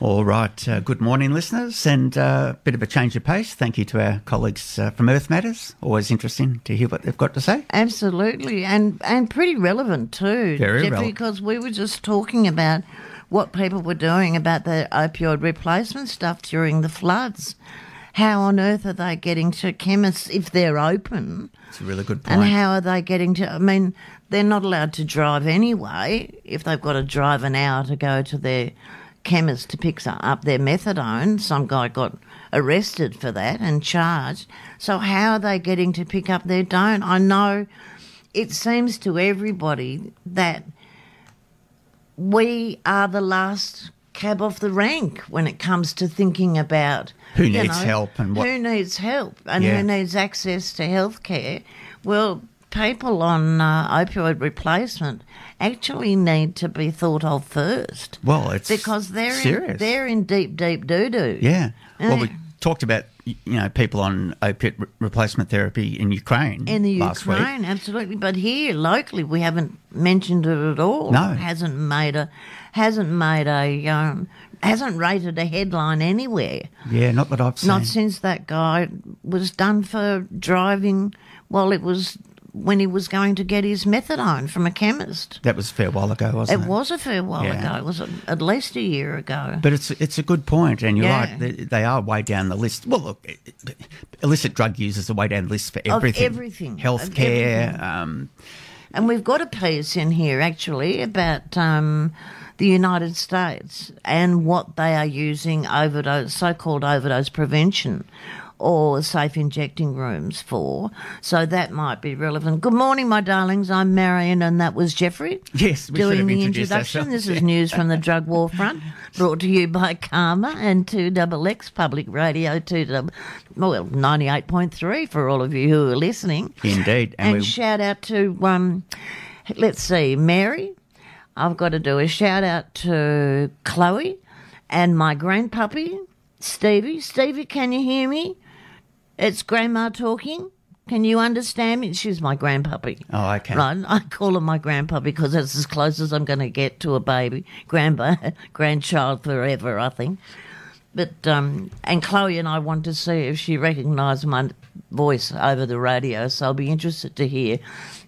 All right. Uh, good morning, listeners, and a uh, bit of a change of pace. Thank you to our colleagues uh, from Earth Matters. Always interesting to hear what they've got to say. Absolutely, and and pretty relevant too, Very Jeffrey, relevant. because we were just talking about what people were doing about the opioid replacement stuff during the floods. How on earth are they getting to chemists if they're open? It's a really good point. And how are they getting to? I mean, they're not allowed to drive anyway if they've got to drive an hour to go to their chemist to pick up their methadone. Some guy got arrested for that and charged. So how are they getting to pick up their don't? I know it seems to everybody that we are the last cab off the rank when it comes to thinking about Who needs help and what- who needs help and Yeah. who needs access to healthcare. Well, people on uh, opioid replacement actually need to be thought of first well, it's because they're serious. in, they're in deep, deep doo doo. yeah. Well, we talked about you know people on opiate re- replacement therapy in Ukraine In the last week. Ukraine, absolutely, but here locally we haven't mentioned it at all. No. hasn't made a hasn't made a um, hasn't rated a headline anywhere. Yeah, not that I've seen. Not since that guy was done for driving while it was when he was going to get his methadone from a chemist. that was a fair while ago, wasn't It it? was a fair while Yeah. ago. It was a, at least a year ago. But it's it's a good point, and you're Yeah. right. They, they are way down the list. Well, look, it- it- illicit drug users are way down the list for Of everything. everything. Of healthcare. everything. Um, And we've got a piece in here actually about um, the United States and what they are using overdose, so-called overdose prevention or safe injecting rooms for. So that might be relevant. Good morning, my darlings. I'm Marion, and that was Jeffrey. Yes, we should doing the introduction. ourselves, This is news from the drug war front, brought to you by CAHMA and Two Double X Public Radio Two Double, well, ninety eight point three for all of you who are listening. indeed, and, And shout out to um, let's see, Mary. I've got to do a shout out to Chloe and my grandpuppy, Stevie. Stevie, can you hear me? It's Grandma talking. Can you understand me? She's my grandpuppy. Oh, okay. Right, I call her my grandpuppy because that's as close as I'm going to get to a baby, grandpa, grandchild forever, I think. But um, and Chloe and I want to see if she recognised my voice over the radio. So I'll be interested to hear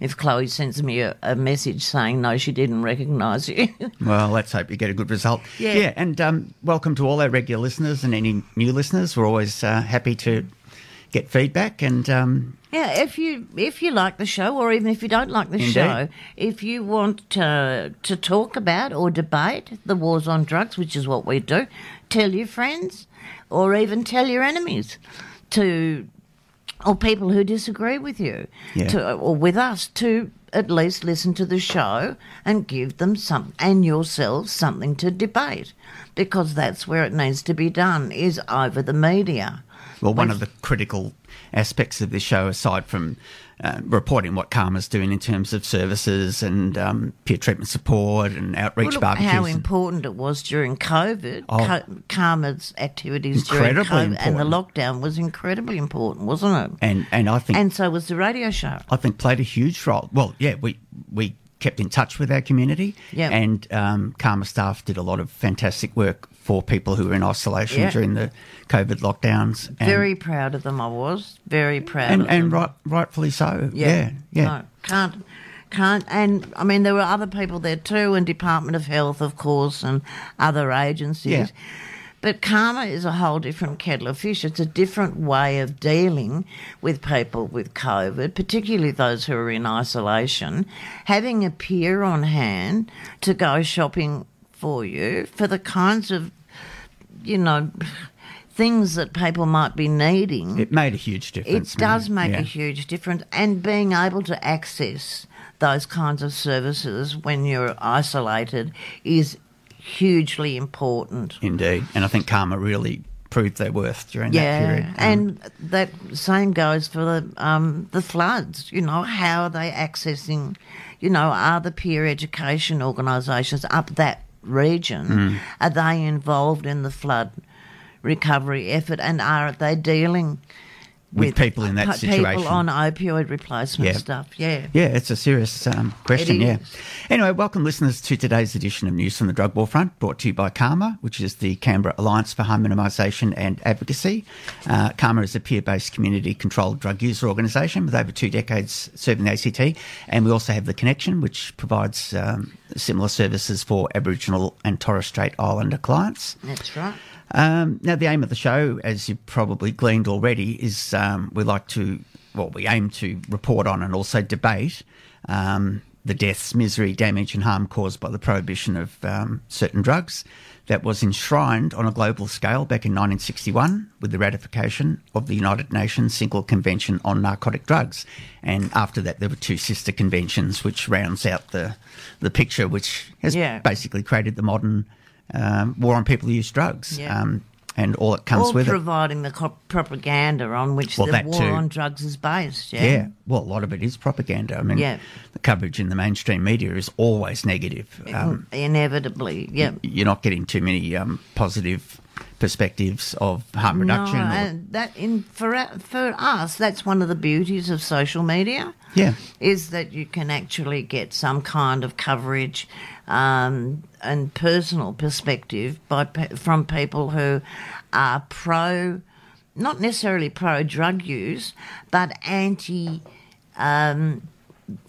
if Chloe sends me a, a message saying no, she didn't recognise you. well, let's hope you get a good result. Yeah. and um, welcome to all our regular listeners and any new listeners. We're always uh, happy to get feedback, and um, Yeah, if you if you like the show, or even if you don't like the Indeed. show, if you want to to talk about or debate the wars on drugs, which is what we do, tell your friends, or even tell your enemies, to or people who disagree with you, Yeah. to or with us, to at least listen to the show and give them some and yourselves something to debate, because that's where it needs to be done is over the media. Well, one of the critical aspects of this show, aside from uh, reporting what CAHMA's doing in terms of services and um, peer treatment support and outreach Well, look barbecues, how important it was during COVID. Oh. Co- CAHMA's activities during COVID, and the lockdown was incredibly important, wasn't it? and and I think And so was the radio show. I think played a huge role. Well, yeah, we we kept in touch with our community, Yeah. and um, CAHMA staff did a lot of fantastic work for people who were in isolation Yeah. during the COVID lockdowns. And, Very proud of them. I was very proud. and, of and them. right, rightfully so. Yeah, yeah. No, can't, can't. And I mean, there were other people there too, and Department of Health, of course, and other agencies. Yeah. But CAHMA is a whole different kettle of fish. It's a different way of dealing with people with COVID, particularly those who are in isolation. Having a peer on hand to go shopping for you for the kinds of, you know, things that people might be needing. It made a huge difference. It does make Yeah. a huge difference, and being able to access those kinds of services when you're isolated is hugely important. Indeed, and I think CAHMA really proved their worth during that period. Um, and that same goes for the um, the floods. You know, how are they accessing? You know, are the peer education organisations up that region Mm. are they involved in the flood recovery effort, and are they dealing with, people in that situation. People on opioid replacement Yeah. stuff. Yeah. Yeah, it's a serious um, question. Yeah. Anyway, welcome listeners to today's edition of News from the Drug War Front, brought to you by CAHMA, which is the Canberra Alliance for Harm Minimisation and Advocacy. Uh, CAHMA is a peer-based community-controlled drug user organisation with over two decades serving the ACT, and we also have the Connection, which provides um, similar services for Aboriginal and Torres Strait Islander clients. That's right. Um, now, the aim of the show, as you've probably gleaned already, is um, we like to, well, we aim to report on and also debate um, the deaths, misery, damage, and harm caused by the prohibition of um, certain drugs that was enshrined on a global scale back in 1961 with the ratification of the United Nations Single Convention on Narcotic Drugs. And after that, there were two sister conventions, which rounds out the, the picture, which has Yeah. basically created the modern um, war on people who use drugs Yeah. um, and all that comes Or with it. providing the propaganda on which Well, the war too. on drugs is based. Yeah. Yeah, well, a lot of it is propaganda. I mean, Yeah. the coverage in the mainstream media is always negative. Um, Inevitably. Yeah. you're not getting too many um, positive perspectives of harm reduction. No, and that in for for us, that's one of the beauties of social media. Yeah. is that you can actually get some kind of coverage um, and personal perspective by from people who are pro, not necessarily pro drug use, but anti. Um,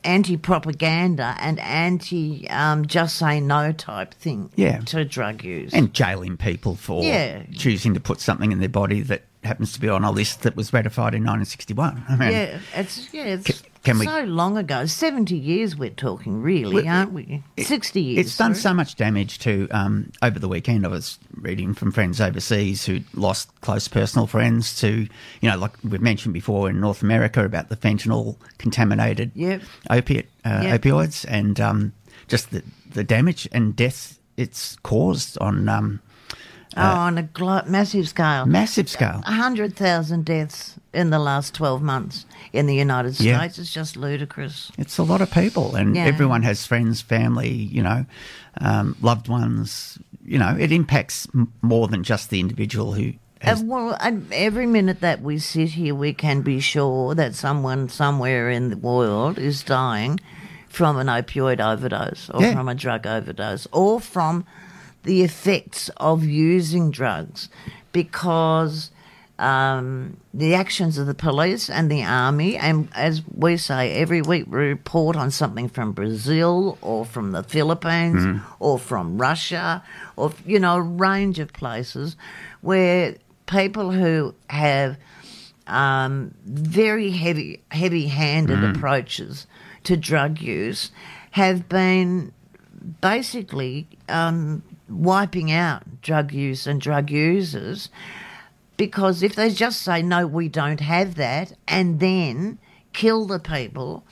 anti propaganda and anti um, just say no type thing Yeah. to drug use. and jailing people for Yeah. choosing to put something in their body that happens to be on a list that was ratified in 1961. I mean, Yeah, it's yeah, it's Can- we- so long ago. Seventy years we're talking, really, aren't we? Sixty years. It's done sorry. so much damage to. Um, over the weekend, I was reading from friends overseas who lost close personal friends to, you know, like we've mentioned before in North America about the fentanyl contaminated Yep. opiate uh, Yep. opioids and um, just the, the damage and death it's caused on um, Oh, on a glo- massive scale. massive scale. A hundred thousand deaths in the last twelve months in the United Yeah. States. It's just ludicrous. It's a lot of people, and Yeah. everyone has friends, family, you know, um, loved ones. You know, it impacts m- more than just the individual who has Uh, well, and every minute that we sit here, we can be sure that someone somewhere in the world is dying from an opioid overdose or Yeah. from a drug overdose or from the effects of using drugs because um, the actions of the police and the army, and as we say every week, we report on something from Brazil or from the Philippines or from Russia or, you know, a range of places where people who have um, very heavy, heavy-handed approaches to drug use have been basically um, wiping out drug use and drug users because if they just say no, we don't have that, and then kill the people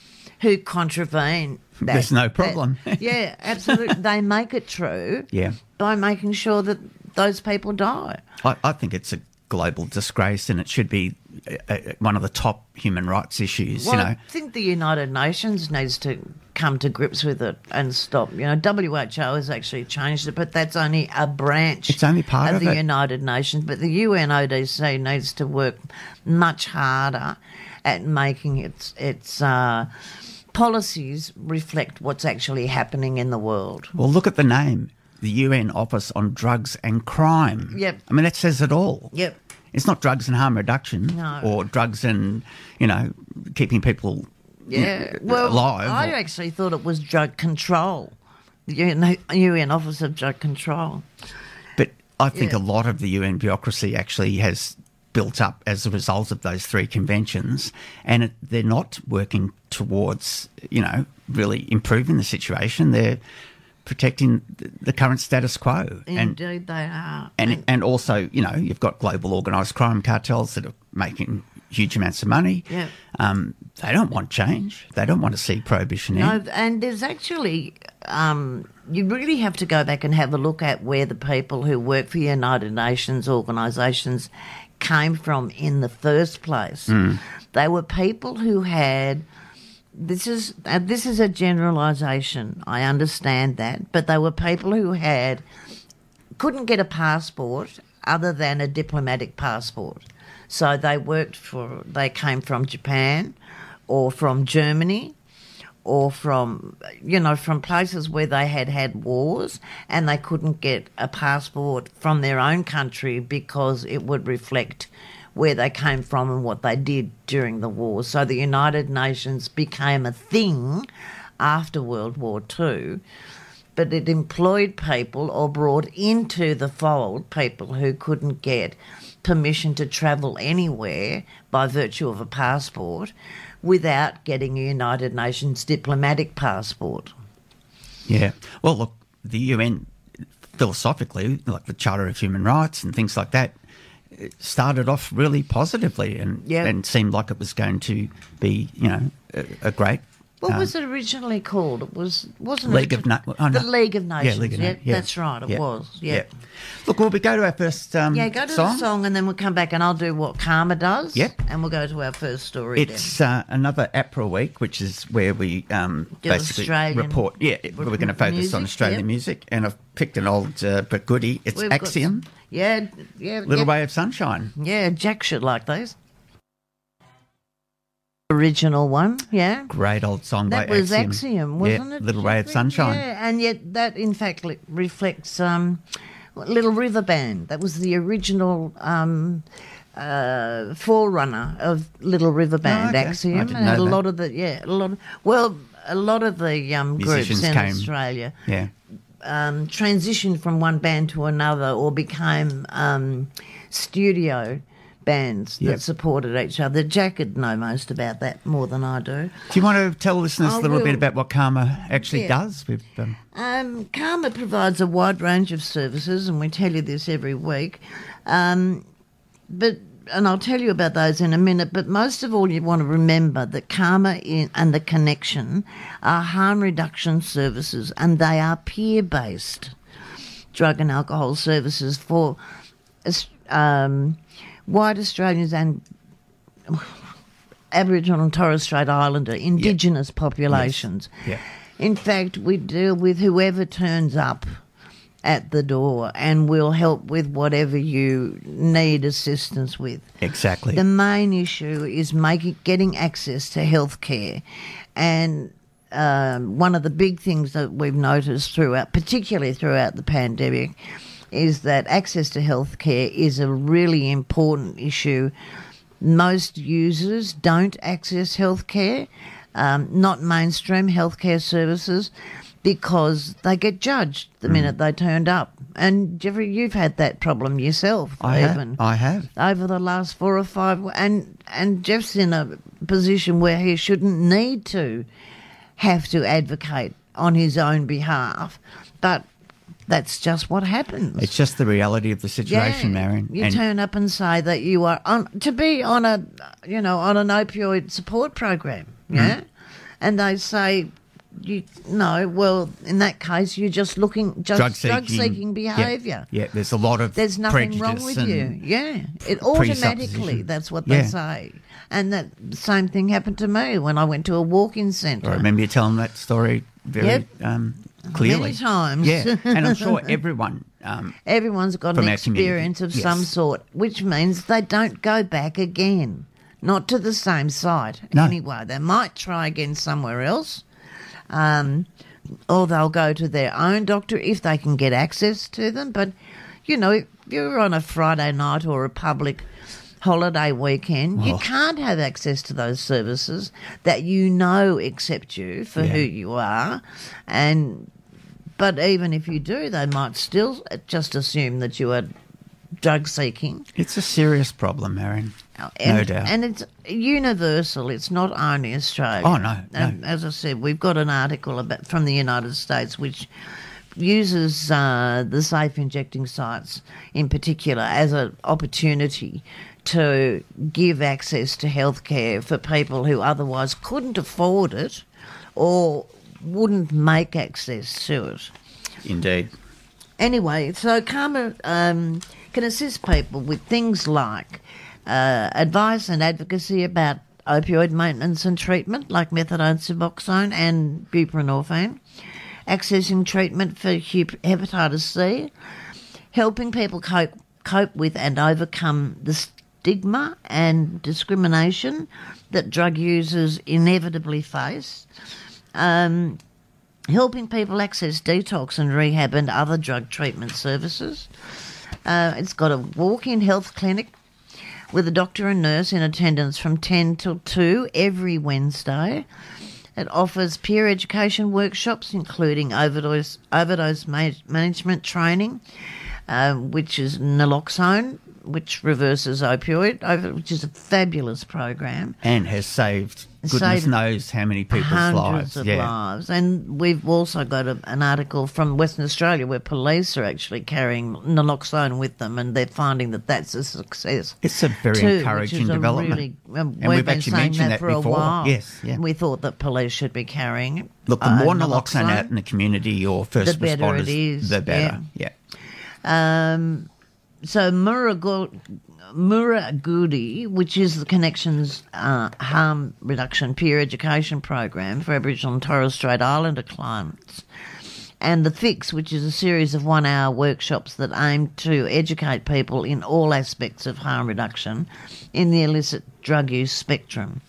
who contravene. That, There's no that- problem. yeah, absolutely. they make it true. Yeah. by making sure that those people die. I, I think it's a global disgrace, and it should be one of the top human rights issues. Well, you know, I think the United Nations needs to come to grips with it and stop. You know, WHO has actually changed it, but that's only a branch. It's only part of the it. United Nations. But the UNODC needs to work much harder at making its its uh, policies reflect what's actually happening in the world. well, look at the name, the UN Office on Drugs and Crime. Yep. I mean that says it all. Yep. It's not drugs and harm reduction, No. or drugs and you know keeping people Yeah. Well, alive. I or- actually thought it was drug control. The UN, UN Office of Drug Control. But I think Yeah. a lot of the UN bureaucracy actually has built up as a result of those three conventions, and it, they're not working towards, you know, really improving the situation. They're protecting the, current status quo, and Indeed, they are. and and also, you know, you've got global organised crime cartels that are making huge amounts of money. Yeah. Um, they don't want change. They don't want to see prohibition No, end. and there's actually, um, you really have to go back and have a look at where the people who work for United Nations organisations came from in the first place. They were people who had. This is uh, this is a generalisation. I understand that, but they were people who had couldn't get a passport other than a diplomatic passport. So they worked for, they came from Japan or from Germany or from, you know, from places where they had had wars and they couldn't get a passport from their own country because it would reflect where they came from and what they did during the war. So the United Nations became a thing after World War II, but it employed people or brought into the fold people who couldn't get permission to travel anywhere by virtue of a passport without getting a United Nations diplomatic passport. Yeah. Well, look, the UN philosophically, like the Charter of Human Rights and things like that, it started off really positively and Yeah. and seemed like it was going to be, you know, a, a great What um, was it originally called? It was wasn't League it of Na- oh, no. the League of Nations? Yeah, League of yeah, Na- yeah. that's right. It Yeah. was. Yeah. Look, will we go to our first um, Yeah, go to song? the song and then we'll come back and I'll do what CAHMA does. Yep. And we'll go to our first story It's uh, another APRA week, which is where we um, basically Australian report. Yeah, we're going to focus on Australian yep. music, and I've picked an old uh, but goodie. It's. We've got- Axiom, yeah, yeah. Little. Ray of Sunshine. Yeah, Jack should like those. Original one, yeah. Great old song That by was Axiom. Axiom, wasn't yeah, it? Little Ray of Sunshine. Yeah, and yet that in fact reflects um, Little River Band. That was the original um, uh, forerunner of Little River Band, okay. I Axiom, and a that. lot of the yeah, a lot. Of, well, a lot of the um, groups in came. Australia Yeah. um, transitioned from one band to another or became um, studio bands Yep. that supported each other. Jack would know most about that more than I do. Do you want to tell listeners I a little bit about what CAHMA actually Yeah. does? With, um, Um, CAHMA provides a wide range of services, and we tell you this every week. Um, but and I'll tell you about those in a minute. But most of all, you want to remember that CAHMA in, and the Connection are harm reduction services, and they are peer based drug and alcohol services for um, white Australians and Aboriginal and Torres Strait Islander Indigenous populations. Yeah. In fact, we deal with whoever turns up at the door and we'll help with whatever you need assistance with. exactly. The main issue is making getting access to health care. And um, one of the big things that we've noticed throughout, particularly throughout the pandemic, is that access to healthcare is a really important issue. Most users don't access healthcare, um, not mainstream healthcare services, because they get judged the Mm. minute they turned up. And Jeffrey, you've had that problem yourself, I even have. I have. over the last four or five, and and Jeff's in a position where he shouldn't need to have to advocate on his own behalf, but that's just what happens. It's just the reality of the situation, Marion. You And- turn up and say that you are on to be on a you know on an opioid support program, Mm. yeah, and they say. You no, well, in that case, you're just looking just drug drug seeking, seeking yeah, behaviour. Yeah, there's a lot of There's nothing wrong with you. Yeah. It automatically, that's what Yeah. they say. And that same thing happened to me when I went to a walk-in centre. I remember you telling that story very Yep. um, clearly. Many times. Yeah, and I'm sure everyone. Um, Everyone's got an experience of yes. some sort, which means they don't go back again. Not to the same site No. anyway. They might try again somewhere else. Um, or they'll go to their own doctor if they can get access to them. But, you know, if you're on a Friday night or a public holiday weekend, you can't have access to those services that you know accept you for Yeah. who you are. And but even if you do, they might still just assume that you are drug seeking. it's a serious problem, Marion. And, no doubt. And it's universal. It's not only Australia. Oh, no, no. And as I said, we've got an article about from the United States which uses uh, the safe injecting sites in particular as an opportunity to give access to healthcare for people who otherwise couldn't afford it or wouldn't make access to it. Indeed. Anyway, so CAHMA um, can assist people with things like uh, advice and advocacy about opioid maintenance and treatment, like methadone, suboxone, and buprenorphine, accessing treatment for hepatitis C, helping people cope cope with and overcome the stigma and discrimination that drug users inevitably face. Um, helping people access detox and rehab and other drug treatment services. Uh, it's got a walk in health clinic with a doctor and nurse in attendance from 10 till 2 every Wednesday. It offers peer education workshops, including overdose, overdose ma- management training, uh, which is naloxone, which reverses opioid, which is a fabulous program. And has saved goodness Saved knows how many people's Hundreds lives. of yeah. lives. And we've also got a, an article from Western Australia where police are actually carrying naloxone with them and they're finding that that's a success. It's a very too, encouraging development. Really, um, And we've, we've been actually saying mentioned that that for before. a while. Yes, yeah. We thought that police should be carrying it. Look, the uh, more naloxone out in the community or first the better responders, it is, the better. Yeah. Um, so Muragudi, which is the Connections uh, Harm Reduction Peer Education Program for Aboriginal and Torres Strait Islander clients, and The Fix, which is a series of one hour workshops that aim to educate people in all aspects of harm reduction in the illicit drug use spectrum.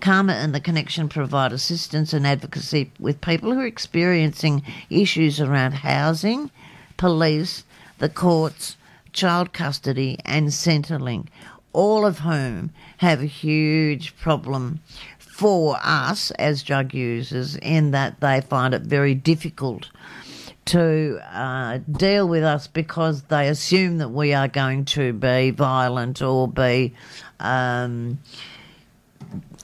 Karma and the Connection provide assistance and advocacy with people who are experiencing issues around housing, police, the courts, child custody, and Centrelink, all of whom have a huge problem for us as drug users in that they find it very difficult to uh, deal with us because they assume that we are going to be violent or be um,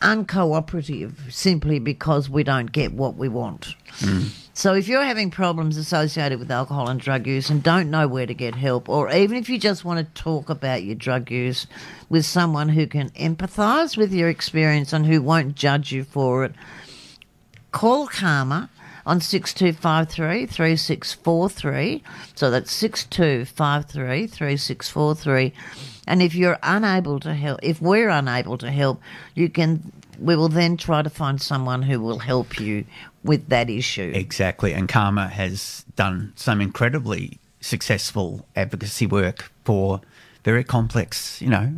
uncooperative simply because we don't get what we want. Mm. So if you're having problems associated with alcohol and drug use and don't know where to get help, or even if you just want to talk about your drug use with someone who can empathise with your experience and who won't judge you for it, call CAHMA on 6253 3643. So that's 6253 3643. And if you're unable to help, if we're unable to help, you can. We will then try to find someone who will help you with that issue. Exactly. And CAHMA has done some incredibly successful advocacy work for very complex, you know,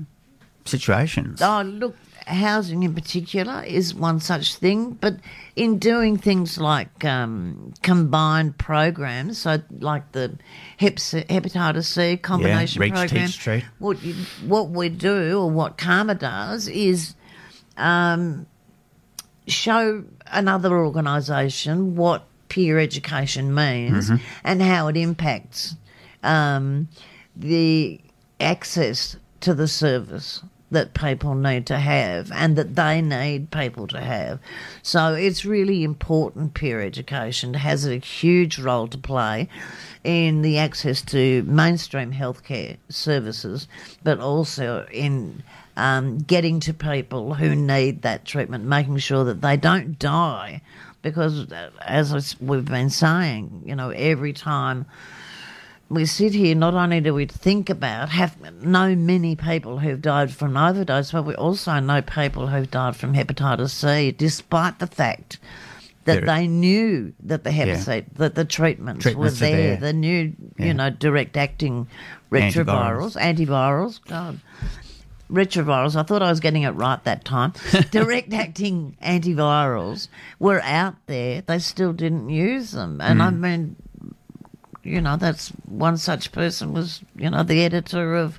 situations. Oh, look, housing in particular is one such thing, but in doing things like um, combined programs, so like the hep hepatitis C combination Reach, program, Teach, what you, what we do or what CAHMA does is um, show another organisation what peer education means Mm-hmm. and how it impacts um, the access to the service that people need to have and that they need people to have. So it's really important peer education has a huge role to play in the access to mainstream healthcare services, but also in um, getting to people who need that treatment, making sure that they don't die. Because, uh, as we've been saying, you know, every time we sit here, not only do we think about, have know many people who've died from overdose, but we also know people who've died from hepatitis C, despite the fact that There- they knew that the hepatitis, that the treatments, Treatments were there, there. the new, Yeah. you know, direct acting retrovirals, antivirals. God, retrovirals. I thought I was getting it right that time. Direct acting antivirals were out there. They still didn't use them, and Mm. I mean, you know, that's one such person was, you know, the editor of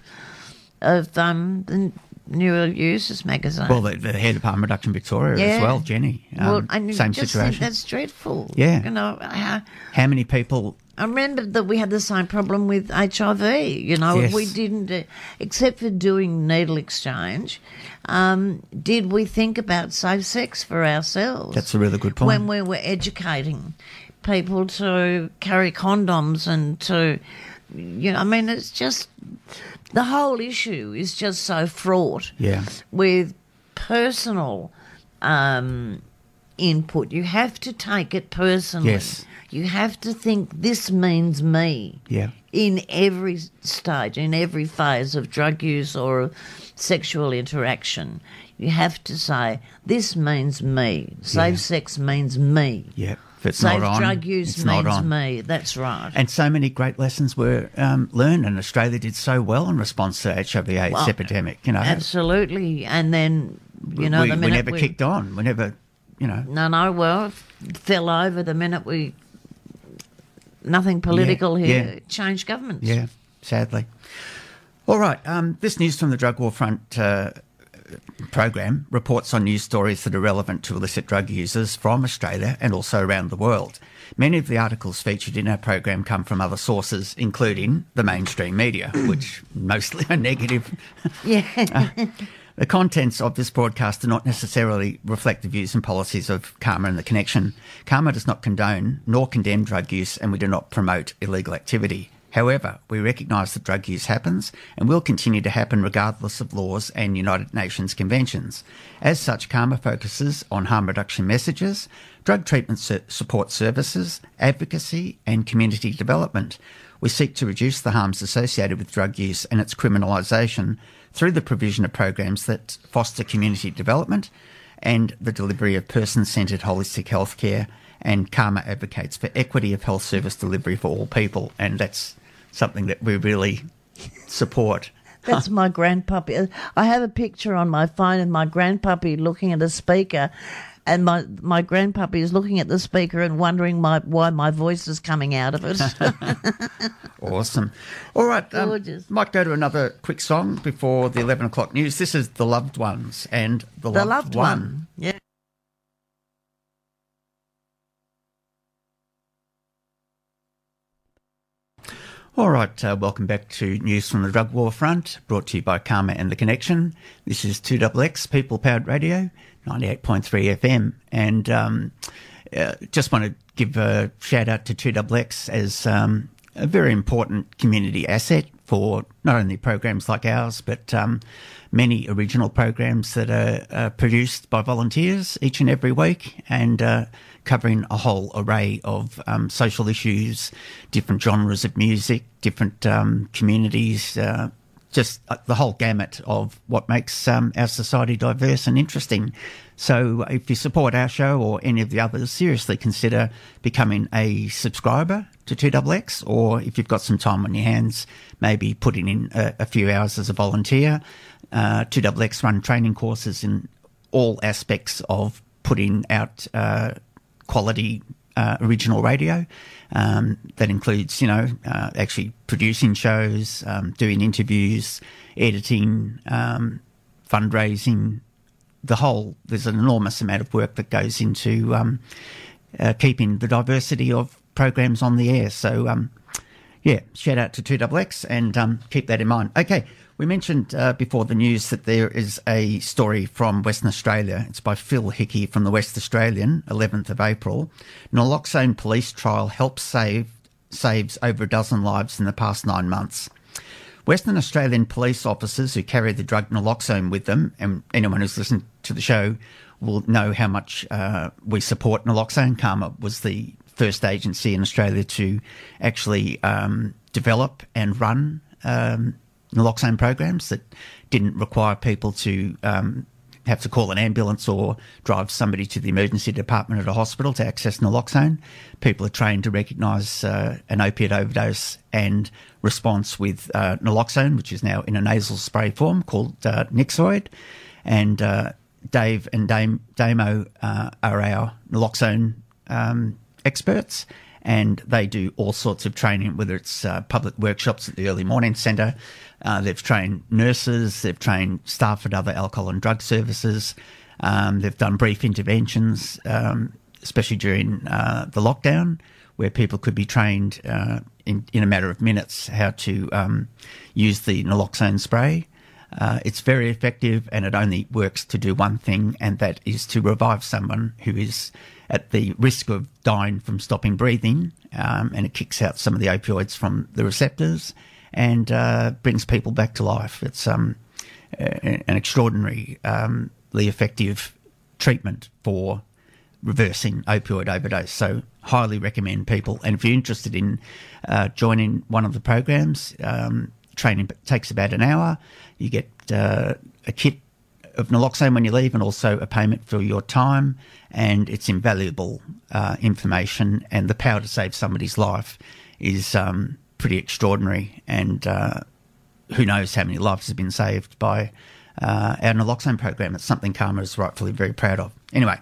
of um the Newer Users magazine. Well, the, the head of harm reduction Victoria Yeah. as well, Jenny. Um, Well, and same situation. that's dreadful. Yeah. you know. How, How many people? I remember that we had the same problem with HIV. You know, Yes. we didn't, uh, except for doing needle exchange, um, did we think about safe sex for ourselves? That's a really good point. When we were educating people to carry condoms and to, you know, I mean, it's just the whole issue is just so fraught Yeah. with personal um, input. You have to take it personally. Yes. You have to think this means me. Yeah. In every stage, in every phase of drug use or sexual interaction, you have to say, this means me. Safe Yeah. sex means me. Yeah. If it's Safe not on, drug use it's not means on. me. That's right. And so many great lessons were um, learned, and Australia did so well in response to HIV/AIDS Well, epidemic. You know, Absolutely. And then, you know, we, the we never we, kicked on. We never, you know, No, no, well, fell over the minute we. Nothing political Yeah, here. yeah. Changed governments. Yeah, sadly. All right. Um, this news from the Drug War Front uh, program reports on news stories that are relevant to illicit drug users from Australia and also around the world. Many of the articles featured in our program come from other sources, including the mainstream media, which mostly are negative. Yeah. Uh, the contents of this broadcast do not necessarily reflect the views and policies of CAHMA and the Connection. CAHMA does not condone nor condemn drug use, and we do not promote illegal activity. However, we recognise that drug use happens and will continue to happen regardless of laws and United Nations conventions. As such, CAHMA focuses on harm reduction messages, drug treatment su- support services, advocacy, and community development. We seek to reduce the harms associated with drug use and its criminalisation through the provision of programs that foster community development and the delivery of person centred holistic healthcare. And CAHMA advocates for equity of health service delivery for all people, and that's something that we really support. That's my grandpuppy. I have a picture on my phone of my grandpuppy looking at a speaker, and my my grandpuppy is looking at the speaker and wondering my, why my voice is coming out of it. Awesome. All right, um, Gorgeous. might go to another quick song before the 11 o'clock news. This is The Loved Ones and The, the Loved, loved One. one. Yeah. All right, uh, welcome back to News from the Drug War Front, brought to you by CAHMA and The Connection. This is 2XX People Powered Radio, 98.3 FM. And um, uh, just want to give a shout out to 2XX as um, a very important community asset for not only programs like ours, but um, many original programs that are produced by volunteers each and every week and uh, covering a whole array of um, social issues, different genres of music, different um, communities, uh, just uh, the whole gamut of what makes um, our society diverse and interesting. So, if you support our show or any of the others, seriously consider becoming a subscriber to 2XX, or if you've got some time on your hands, maybe putting in a, a few hours as a volunteer. Uh, 2XX run training courses in all aspects of putting out uh, quality uh, original radio. Um, that includes, you know, uh, actually producing shows, um, doing interviews, editing, um, fundraising, the whole. There's an enormous amount of work that goes into um, uh, keeping the diversity of programs on the air. So, um, yeah, shout out to Two X and um, keep that in mind. Okay, we mentioned uh, before the news that there is a story from Western Australia. It's by Phil Hickey from the West Australian, 11th of April. Naloxone police trial helps save saves over a dozen lives in the past nine months. Western Australian police officers who carry the drug naloxone with them, and anyone who's listened to the show will know how much uh, we support naloxone. CAHMA was the first agency in Australia to actually um, develop and run um, naloxone programs that didn't require people to um, have to call an ambulance or drive somebody to the emergency department at a hospital to access naloxone. People are trained to recognise uh, an opiate overdose and response with uh, naloxone, which is now in a nasal spray form called uh, Nyxoid. And uh, Dave and Dame, Damo uh, are our naloxone um, experts. And they do all sorts of training, whether it's uh, public workshops at the early morning centre, uh, they've trained nurses, they've trained staff at other alcohol and drug services, um, they've done brief interventions, um, especially during uh, the lockdown, where people could be trained uh, in, in a matter of minutes how to um, use the naloxone spray. Uh, it's very effective and it only works to do one thing, and that is to revive someone who is at the risk of dying from stopping breathing. Um, and it kicks out some of the opioids from the receptors and uh, brings people back to life. It's um, an extraordinarily um, effective treatment for reversing opioid overdose. So, highly recommend people. And if you're interested in uh, joining one of the programs, um, training takes about an hour. You get uh, a kit of naloxone when you leave, and also a payment for your time. And it's invaluable uh, information, and the power to save somebody's life is um, pretty extraordinary. And uh, who knows how many lives have been saved by uh, our naloxone program? It's something CAHMA is rightfully very proud of. Anyway.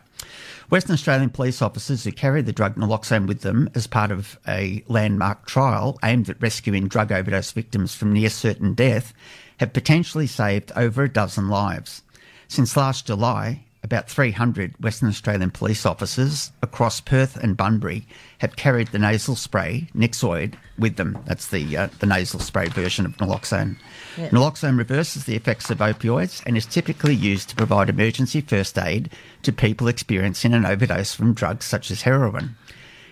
Western Australian police officers who carried the drug naloxone with them as part of a landmark trial aimed at rescuing drug overdose victims from near certain death have potentially saved over a dozen lives. Since last July, about 300 Western Australian police officers across Perth and Bunbury have carried the nasal spray Nyxoid with them. That's the uh, the nasal spray version of naloxone. Yeah. Naloxone reverses the effects of opioids and is typically used to provide emergency first aid to people experiencing an overdose from drugs such as heroin.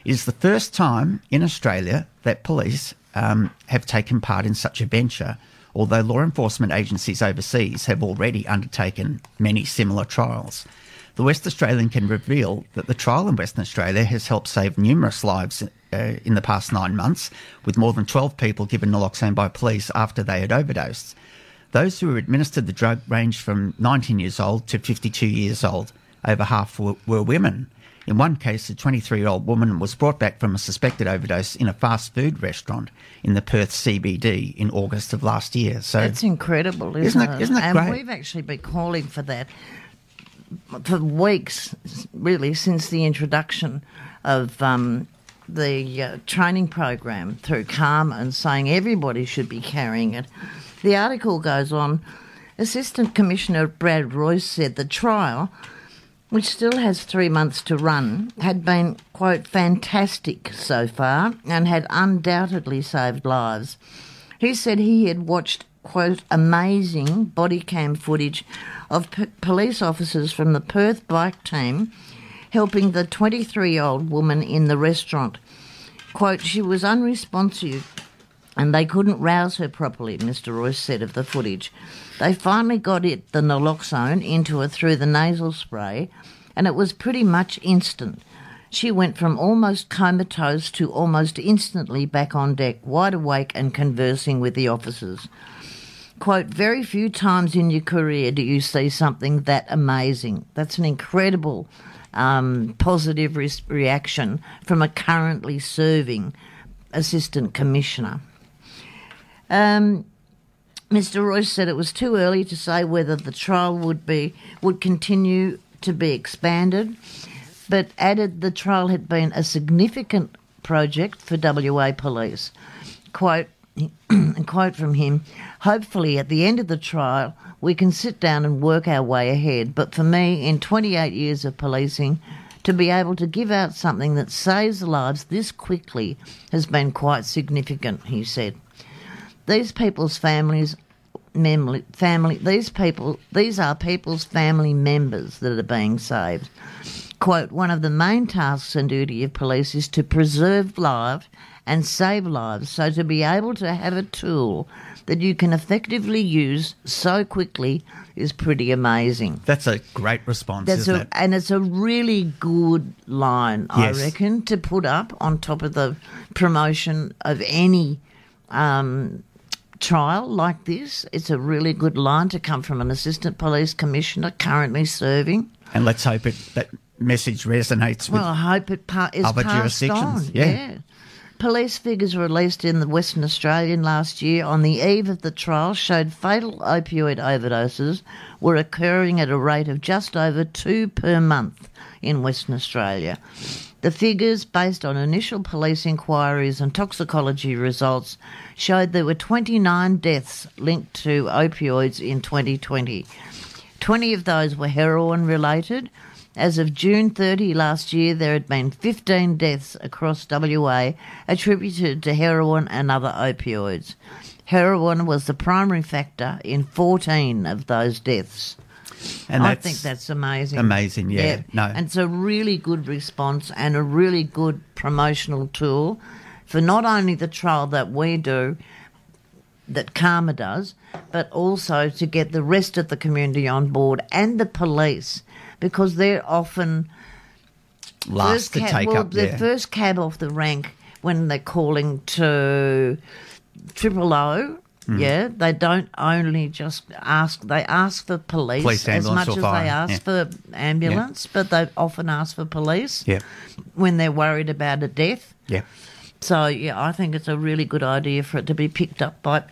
It is the first time in Australia that police um, have taken part in such a venture although law enforcement agencies overseas have already undertaken many similar trials. The West Australian can reveal that the trial in Western Australia has helped save numerous lives uh, in the past nine months, with more than 12 people given naloxone by police after they had overdosed. Those who were administered the drug ranged from 19 years old to 52 years old. Over half were, were women. In one case, a 23 year old woman was brought back from a suspected overdose in a fast food restaurant in the Perth CBD in August of last year. So That's incredible, isn't, isn't it? Isn't it and great? we've actually been calling for that for weeks, really, since the introduction of um, the uh, training program through CAHMA and saying everybody should be carrying it. The article goes on. Assistant Commissioner Brad Royce said the trial which still has three months to run, had been, quote, fantastic so far and had undoubtedly saved lives. He said he had watched, quote, amazing body cam footage of p- police officers from the Perth bike team helping the 23 year old woman in the restaurant. Quote, she was unresponsive and they couldn't rouse her properly, Mr. Royce said of the footage. They finally got it, the naloxone, into her through the nasal spray, and it was pretty much instant. She went from almost comatose to almost instantly back on deck, wide awake and conversing with the officers. Quote, very few times in your career do you see something that amazing. That's an incredible um, positive re- reaction from a currently serving assistant commissioner. Um, Mr. Royce said it was too early to say whether the trial would be would continue to be expanded, but added the trial had been a significant project for WA Police. Quote, quote from him, hopefully at the end of the trial we can sit down and work our way ahead. But for me, in 28 years of policing, to be able to give out something that saves lives this quickly has been quite significant, he said. These people's families family, family these people these are people's family members that are being saved. Quote, one of the main tasks and duty of police is to preserve life and save lives. So to be able to have a tool that you can effectively use so quickly is pretty amazing. That's a great response, That's isn't a, it? And it's a really good line, Yes. I reckon, to put up on top of the promotion of any um, trial like this. It's a really good line to come from an assistant police commissioner currently serving. And let's hope it that message resonates with Well, I hope it pa- is other passed jurisdictions, on. yeah. Police figures released in the Western Australian last year on the eve of the trial showed fatal opioid overdoses were occurring at a rate of just over two per month in Western Australia. The figures, based on initial police inquiries and toxicology results, showed there were 29 deaths linked to opioids in 2020. 20 of those were heroin related. As of June 30 last year, there had been 15 deaths across WA attributed to heroin and other opioids. Heroin was the primary factor in 14 of those deaths. and I think that's amazing. amazing, yeah. No. And it's a really good response and a really good promotional tool for not only the trial that we do, that CAHMA does, but also to get the rest of the community on board and the police because they're often last to cab, take well, up the first cab off the rank when they're calling to triple O hmm. Yeah, they don't only just ask; they ask for police, Police, as much as they ask yeah. for ambulance, but they often ask for police Yeah. when they're worried about a death. Yeah. So yeah, I think it's a really good idea for it to be picked up by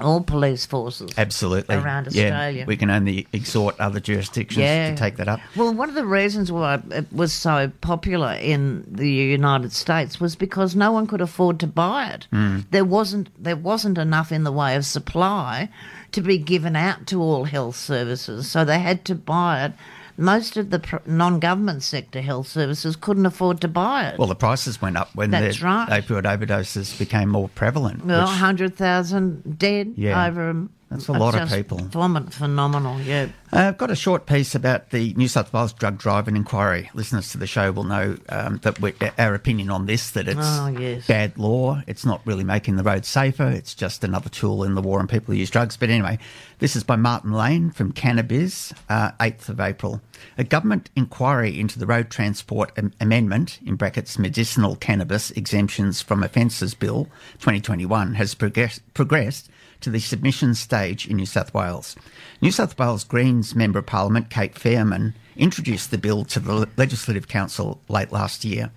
all police forces. Absolutely. Around Yeah, Australia. we can only exhort other jurisdictions Yeah. to take that up. Well, one of the reasons why it was so popular in the United States was because no one could afford to buy it. Hmm. There wasn't there wasn't enough in the way of supply to be given out to all health services, so they had to buy it. Most of the pr- non-government sector health services couldn't afford to buy it. Well, the prices went up when That's the right. opioid overdoses became more prevalent. Well, which- 100,000 dead Yeah. over. A- That's a lot of people. phenom- Phenomenal, yeah. Uh, I've got a short piece about the New South Wales drug driving inquiry. Listeners to the show will know um, that we, our opinion on this that it's Oh, yes. bad law. It's not really making the road safer. It's just another tool in the war on people who use drugs. But anyway, this is by Martin Lane from Cannabis, uh, 8th of April. A government inquiry into the Road Transport Am- Amendment, in brackets medicinal cannabis exemptions from offences bill 2021, has progress- progressed to the submission stage in New South Wales. New South Wales Greens Member of Parliament Cate Faehrmann introduced the bill to the Legislative Council late last year.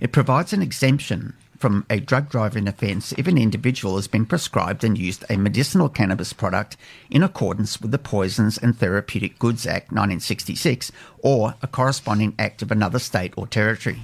It provides an exemption from a drug driving offence if an individual has been prescribed and used a medicinal cannabis product in accordance with the Poisons and Therapeutic Goods Act 1966 or a corresponding act of another state or territory.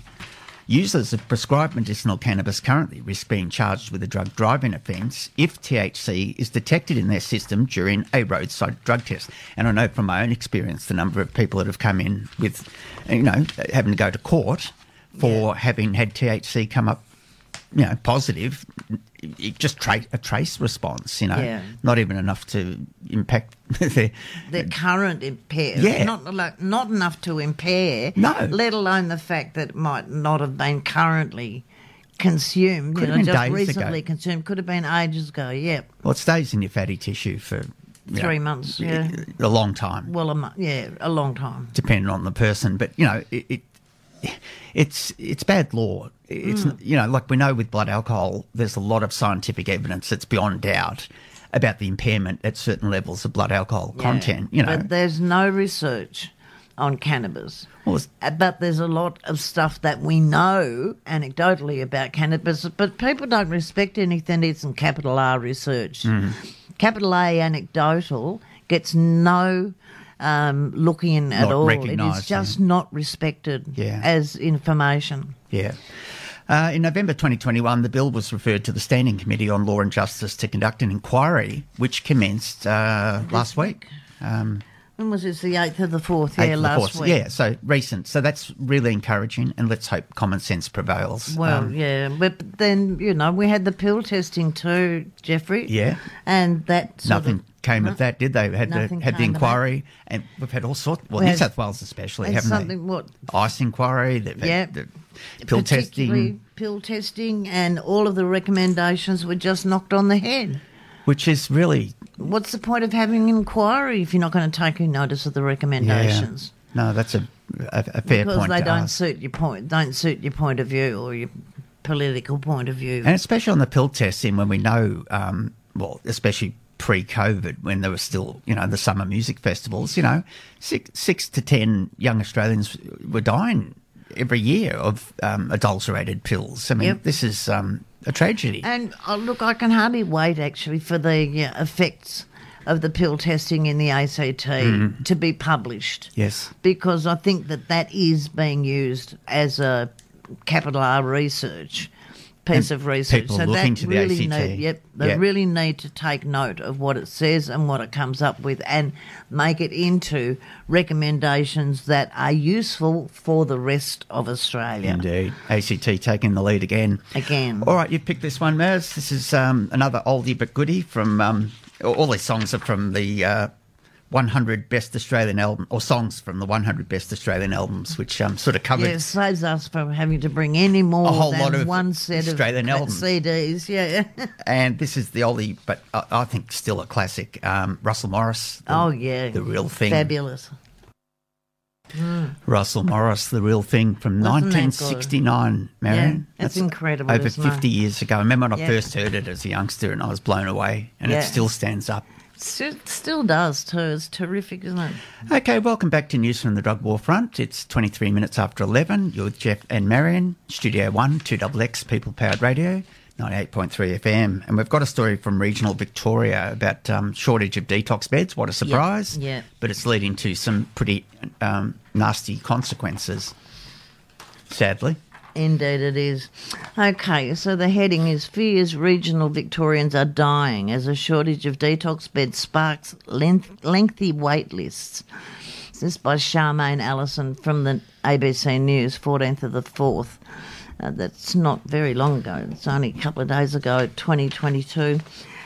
Users of prescribed medicinal cannabis currently risk being charged with a drug driving offence if THC is detected in their system during a roadside drug test. And I know from my own experience the number of people that have come in with, you know, having to go to court for having had THC come up, you know, positive. It just tra- a trace response, you know, Yeah. not even enough to impact their. the current impair Yeah. not like not enough to impair No. let alone the fact that it might not have been currently consumed Could you have know been just recently ago. consumed could have been ages ago yeah Well, it stays in your fatty tissue for you know, Three months, yeah. a long time. well a yeah a long time depending on the person. But you know, it, it it's it's bad law. It's Mm. you know, like we know with blood alcohol, there's a lot of scientific evidence that's beyond doubt about the impairment at certain levels of blood alcohol Yeah. content. You know, but there's no research on cannabis Well, Uh, but there's a lot of stuff that we know anecdotally about cannabis, but people don't respect anything that's in capital R research. Mm. Capital A anecdotal gets no um, looking in at all. It is just not respected Yeah. as information. Yeah. Uh, in November 2021, the bill was referred to the Standing Committee on Law and Justice to conduct an inquiry, which commenced uh, last week. Um, When was this? The eighth of the fourth? Yeah, the last 4th. week. Yeah, so recent. So that's really encouraging, and let's hope common sense prevails. Well, Um, yeah, but then you know we had the pill testing too, Jeffrey. Yeah. and that sort Nothing of- came of that, did they? Had the, had the came of that. inquiry, and we've had all sorts. Well, We New South Wales especially, haven't something what they? Ice inquiry, they've had Yeah. the pill testing, pill testing, and all of the recommendations were just knocked on the head. which is really What's the point of having an inquiry if you're not going to take any notice of the yeah. recommendations? No, that's a a, a fair because point they to don't ask. suit your point, don't suit your point of view or your political point of view. And especially on the pill testing, when we know, um, well, especially pre-COVID, when there were still, you know, the summer music festivals, you know, six, six to ten young Australians were dying every year of um, adulterated pills. I mean, Yep. this is um, a tragedy. And oh, look, I can hardly wait actually for the uh, effects of the pill testing in the ACT Mm-hmm. to be published. yes. because I think that that is being used as a capital R research piece And of research. people so looking that to the really ACT. need, yep, they Yep. really need to take note of what it says and what it comes up with, and make it into recommendations that are useful for the rest of Australia. Indeed. ACT taking the lead again. Again. All right, you picked this one, Maz. This is um, another oldie but goodie from. Um, all these songs are from the uh, 100 best Australian album, or songs from the 100 best Australian albums, which um, sort of covered. Yeah, it saves us from having to bring any more A whole than lot of one set Australian of albums. CDs. Yeah. And this is the oldie, but I, I think still a classic. Um, Russell Morris. the- oh yeah. The real thing. Fabulous. Russell Morris, the real thing from Wasn't 1969, Marion. Yeah, it's incredible, Over isn't it? 50 years ago. I remember when I first heard it as a youngster and I was blown away, and Yeah. it still stands up. Still, still does too. It's terrific, isn't it? Okay, welcome back to News from the Drug War Front. It's 23 minutes after 11. You're with Jeff and Marion, Studio 1, 2XX, People Powered Radio, 98.3 FM. And we've got a story from regional Victoria about um, shortage of detox beds. What a surprise. yeah. But it's leading to some pretty um, nasty consequences, sadly. Indeed, it is. Okay, so the heading is Fears Regional Victorians are dying as a shortage of detox beds sparks length, lengthy wait lists. This is by Charmaine Allison from the ABC News, 14th of the 4th. Uh, that's not very long ago. It's only a couple of days ago, 2022.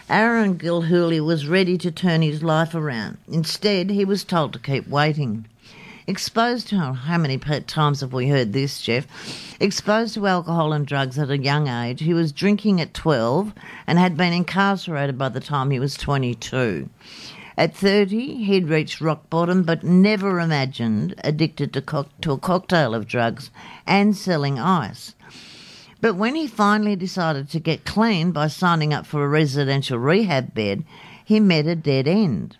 Aaron Gilhooly was ready to turn his life around. Instead, he was told to keep waiting. Exposed to how many times have we heard this, Jeff? Exposed to alcohol and drugs at a young age, he was drinking at 12 and had been incarcerated by the time he was 22. At 30, he'd reached rock bottom, but never imagined addicted to, cock- to a cocktail of drugs and selling ice. But when he finally decided to get clean by signing up for a residential rehab bed, he met a dead end.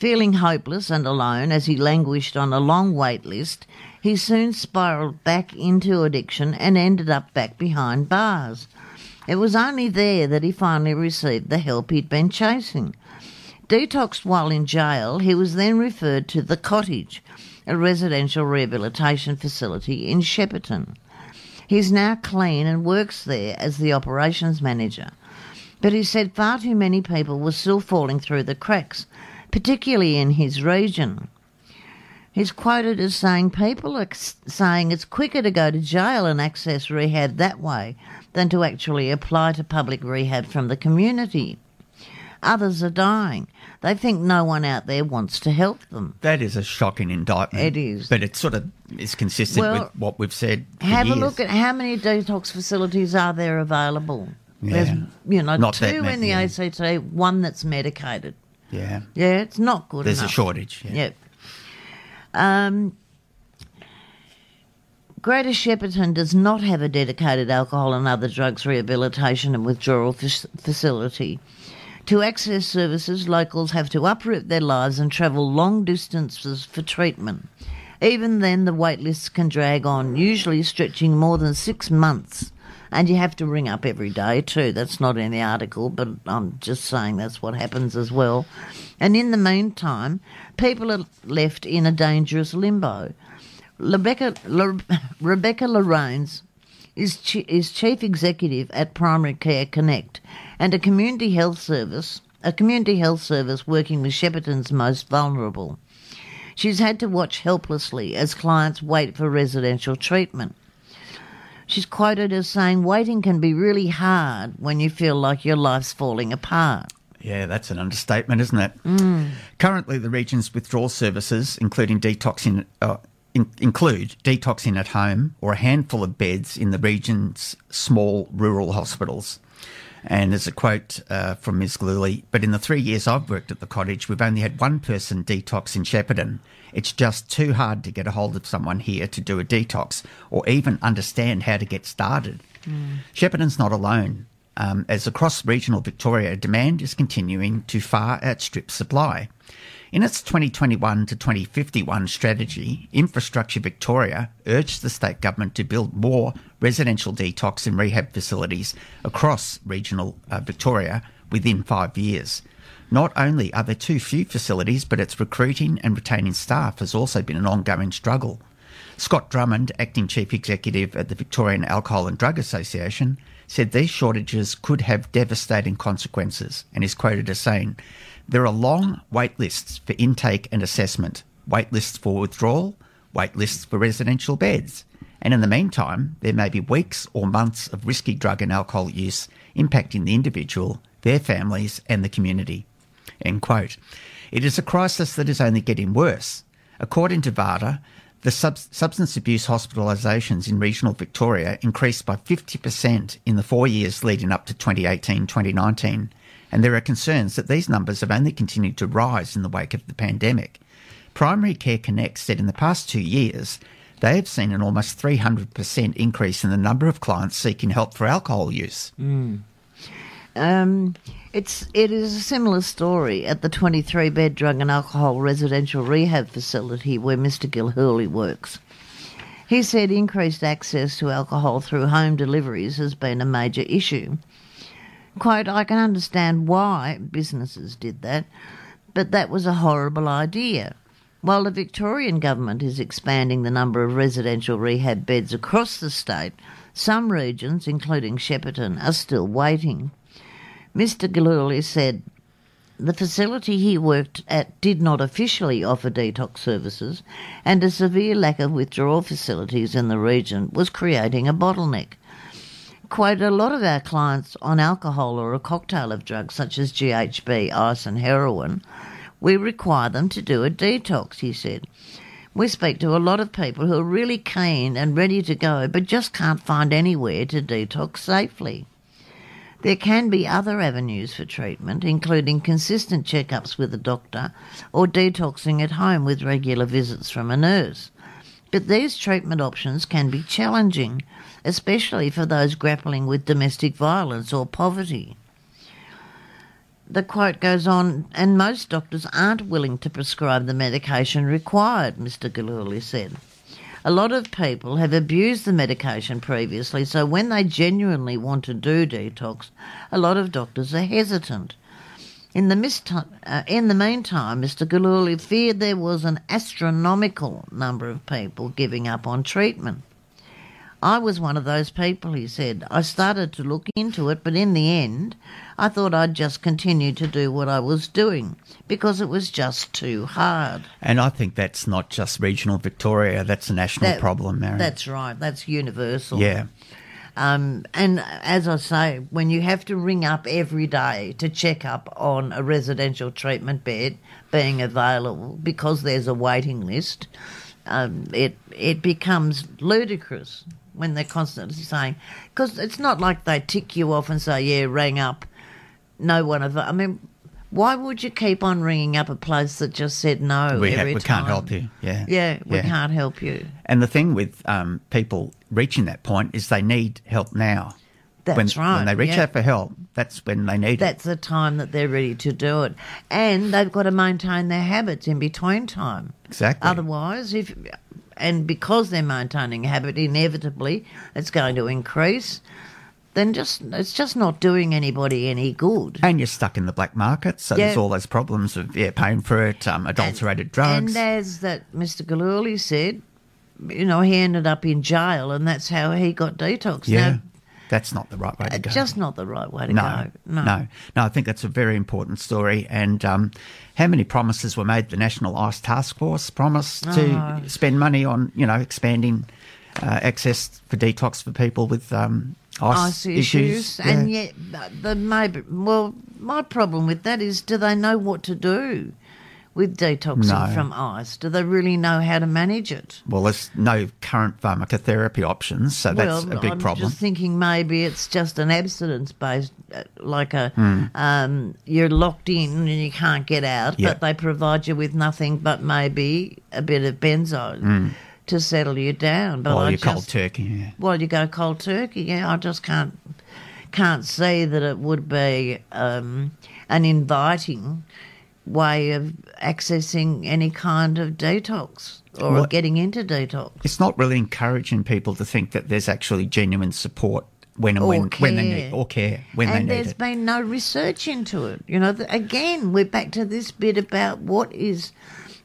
Feeling hopeless and alone as he languished on a long wait list, he soon spiraled back into addiction and ended up back behind bars. It was only there that he finally received the help he'd been chasing. Detoxed while in jail, he was then referred to the Cottage, a residential rehabilitation facility in Shepparton. He's now clean and works there as the operations manager. But he said far too many people were still falling through the cracks, particularly in his region. He's quoted as saying people are saying it's quicker to go to jail and access rehab that way than to actually apply to public rehab from the community. Others are dying. They think no one out there wants to help them. That is a shocking indictment. It is. But it sort of is consistent Well, with what we've said. For Have years. a look at how many detox facilities are there available. Yeah. There's, you know, Not two many, in the yeah. ACT, one that's medicated. Yeah. Yeah, it's not good enough. There's enough. a shortage. Yeah. Yep. Um, Greater Shepparton does not have a dedicated alcohol and other drugs rehabilitation and withdrawal f- facility. To access services, locals have to uproot their lives and travel long distances for treatment. Even then, the wait lists can drag on, usually stretching more than six months. And you have to ring up every day too. That's not in the article, but I'm just saying that's what happens as well. And in the meantime, people are left in a dangerous limbo. Rebecca, Le, Rebecca Lorains is, chi- is chief executive at Primary Care Connect and a community health service, a community health service working with Shepparton's most vulnerable. She's had to watch helplessly as clients wait for residential treatment. She's quoted as saying, Waiting can be really hard when you feel like your life's falling apart. Yeah, that's an understatement, isn't it? Mm. Currently, the region's withdrawal services, including detoxing, uh, in, include detoxing at home or a handful of beds in the region's small rural hospitals. And there's a quote uh, from Ms. Gluley, but in the three years I've worked at the cottage, we've only had one person detox in Shepparton. It's just too hard to get a hold of someone here to do a detox or even understand how to get started. Shepparton's not alone, um, as across regional Victoria, demand is continuing to far outstrip supply. In its 2021 to 2051 strategy, Infrastructure Victoria urged the state government to build more residential detox and rehab facilities across regional uh, Victoria within five years. Not only are there too few facilities, but its recruiting and retaining staff has also been an ongoing struggle. Scott Drummond, acting chief executive at the Victorian Alcohol and Drug Association, said these shortages could have devastating consequences and is quoted as saying, There are long wait lists for intake and assessment, wait lists for withdrawal, wait lists for residential beds. And in the meantime, there may be weeks or months of risky drug and alcohol use impacting the individual, their families, and the community. End quote. It is a crisis that is only getting worse. According to VAADA, the sub- substance abuse hospitalisations in regional Victoria increased by 50% in the four years leading up to 2018 2019, and there are concerns that these numbers have only continued to rise in the wake of the pandemic. Primary Care Connect said in the past two years, they have seen an almost 300% increase in the number of clients seeking help for alcohol use. Um, it's it is a similar story at the 23 bed drug and alcohol residential rehab facility where Mr. Gilhurley works. He said increased access to alcohol through home deliveries has been a major issue. Quote, I can understand why businesses did that, but that was a horrible idea. While the Victorian government is expanding the number of residential rehab beds across the state, some regions, including Shepparton, are still waiting. Mr. Gilhurley said the facility he worked at did not officially offer detox services, and a severe lack of withdrawal facilities in the region was creating a bottleneck. Quote, a lot of our clients on alcohol or a cocktail of drugs such as GHB, ice, and heroin, we require them to do a detox, he said. We speak to a lot of people who are really keen and ready to go, but just can't find anywhere to detox safely. There can be other avenues for treatment, including consistent checkups with a doctor or detoxing at home with regular visits from a nurse. But these treatment options can be challenging, especially for those grappling with domestic violence or poverty. The quote goes on, and most doctors aren't willing to prescribe the medication required, Mr. Gilhurley said. A lot of people have abused the medication previously, so when they genuinely want to do detox, a lot of doctors are hesitant. In the, uh, in the meantime, Mr. Gilhurley feared there was an astronomical number of people giving up on treatment. I was one of those people, he said. I started to look into it, but in the end, I thought I'd just continue to do what I was doing because it was just too hard. And I think that's not just regional Victoria, that's a national That- problem, Mary. That's right, that's universal. yeah. Um, and as I say, when you have to ring up every day to check up on a residential treatment bed being available because there's a waiting list, um, it it becomes ludicrous when they're constantly saying because it's not like they tick you off and say, "Yeah, rang up." No one of I mean, why would you keep on ringing up a place that just said no We, ha- we time? can't help you. Yeah. Yeah, we Yeah. can't help you. And the thing with um, people reaching that point is they need help now. That's when, right. When they reach yeah. out for help, that's when they need it. That's the time that they're ready to do it. And they've got to maintain their habits in between time. Exactly. Otherwise, if and because they're maintaining a habit, inevitably it's going to increase. Then just it's just not doing anybody any good. and you're stuck in the black market, so there's all those problems of yeah, paying for it, um, adulterated drugs. And as that Mr. Galuli said, you know, he ended up in jail, and that's how he got detox. yeah, Now, that's not the right way to go. just not the right way to no, go. No. no, no. I think that's a very important story. And um, how many promises were made? The National Ice Task Force promised to Oh. spend money on you know expanding uh, access for detox for people with um, ice, ice issues, Yeah. and yet the maybe. Well, my problem with that is, do they know what to do with detoxing No. from ice? Do they really know how to manage it? Well, there's no current pharmacotherapy options, so that's well, a big problem. I'm just thinking maybe it's just an abstinence based, uh, like a Hmm. um, you're locked in and you can't get out, Yeah. but they provide you with nothing but maybe a bit of benzo to settle you down. But While I Hmm. you're cold turkey, yeah. well, you go cold turkey. Yeah, I just can't can't see that it would be um, an inviting way of accessing any kind of detox or Well- getting into detox. It's not really encouraging people to think that there's actually genuine support when and Or when, when they care. need or care when and they need there's it. been no research into it. You know, again, we're back to this bit about what is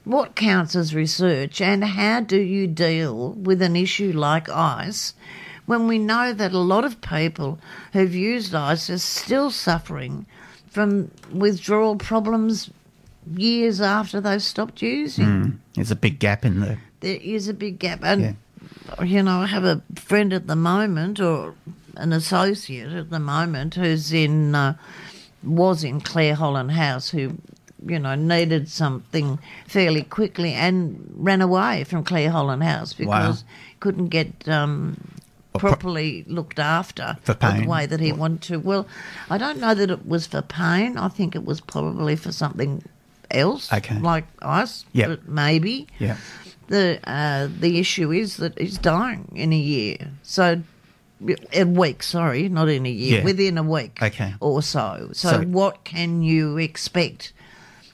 what counts as research and how do you deal with an issue like ice when we know that a lot of people who've used ice are still suffering from withdrawal problems years after they've stopped using. Mm. There's a big gap in the. There is a big gap. And, you know, I have a friend at the moment or an associate at the moment who's in, uh, was in Clare Holland House who, you know, needed something fairly quickly and ran away from Clare Holland House because couldn't get um, properly looked after For pain. the way that he wanted to. Well, I don't know that it was for pain. I think it was probably for something else, Okay. like us, Yep. but maybe. Yeah. The uh, the issue is that he's dying in a year, so a week. Sorry, not in a year. Yeah. Within a week, Okay. or so. So, So- what can you expect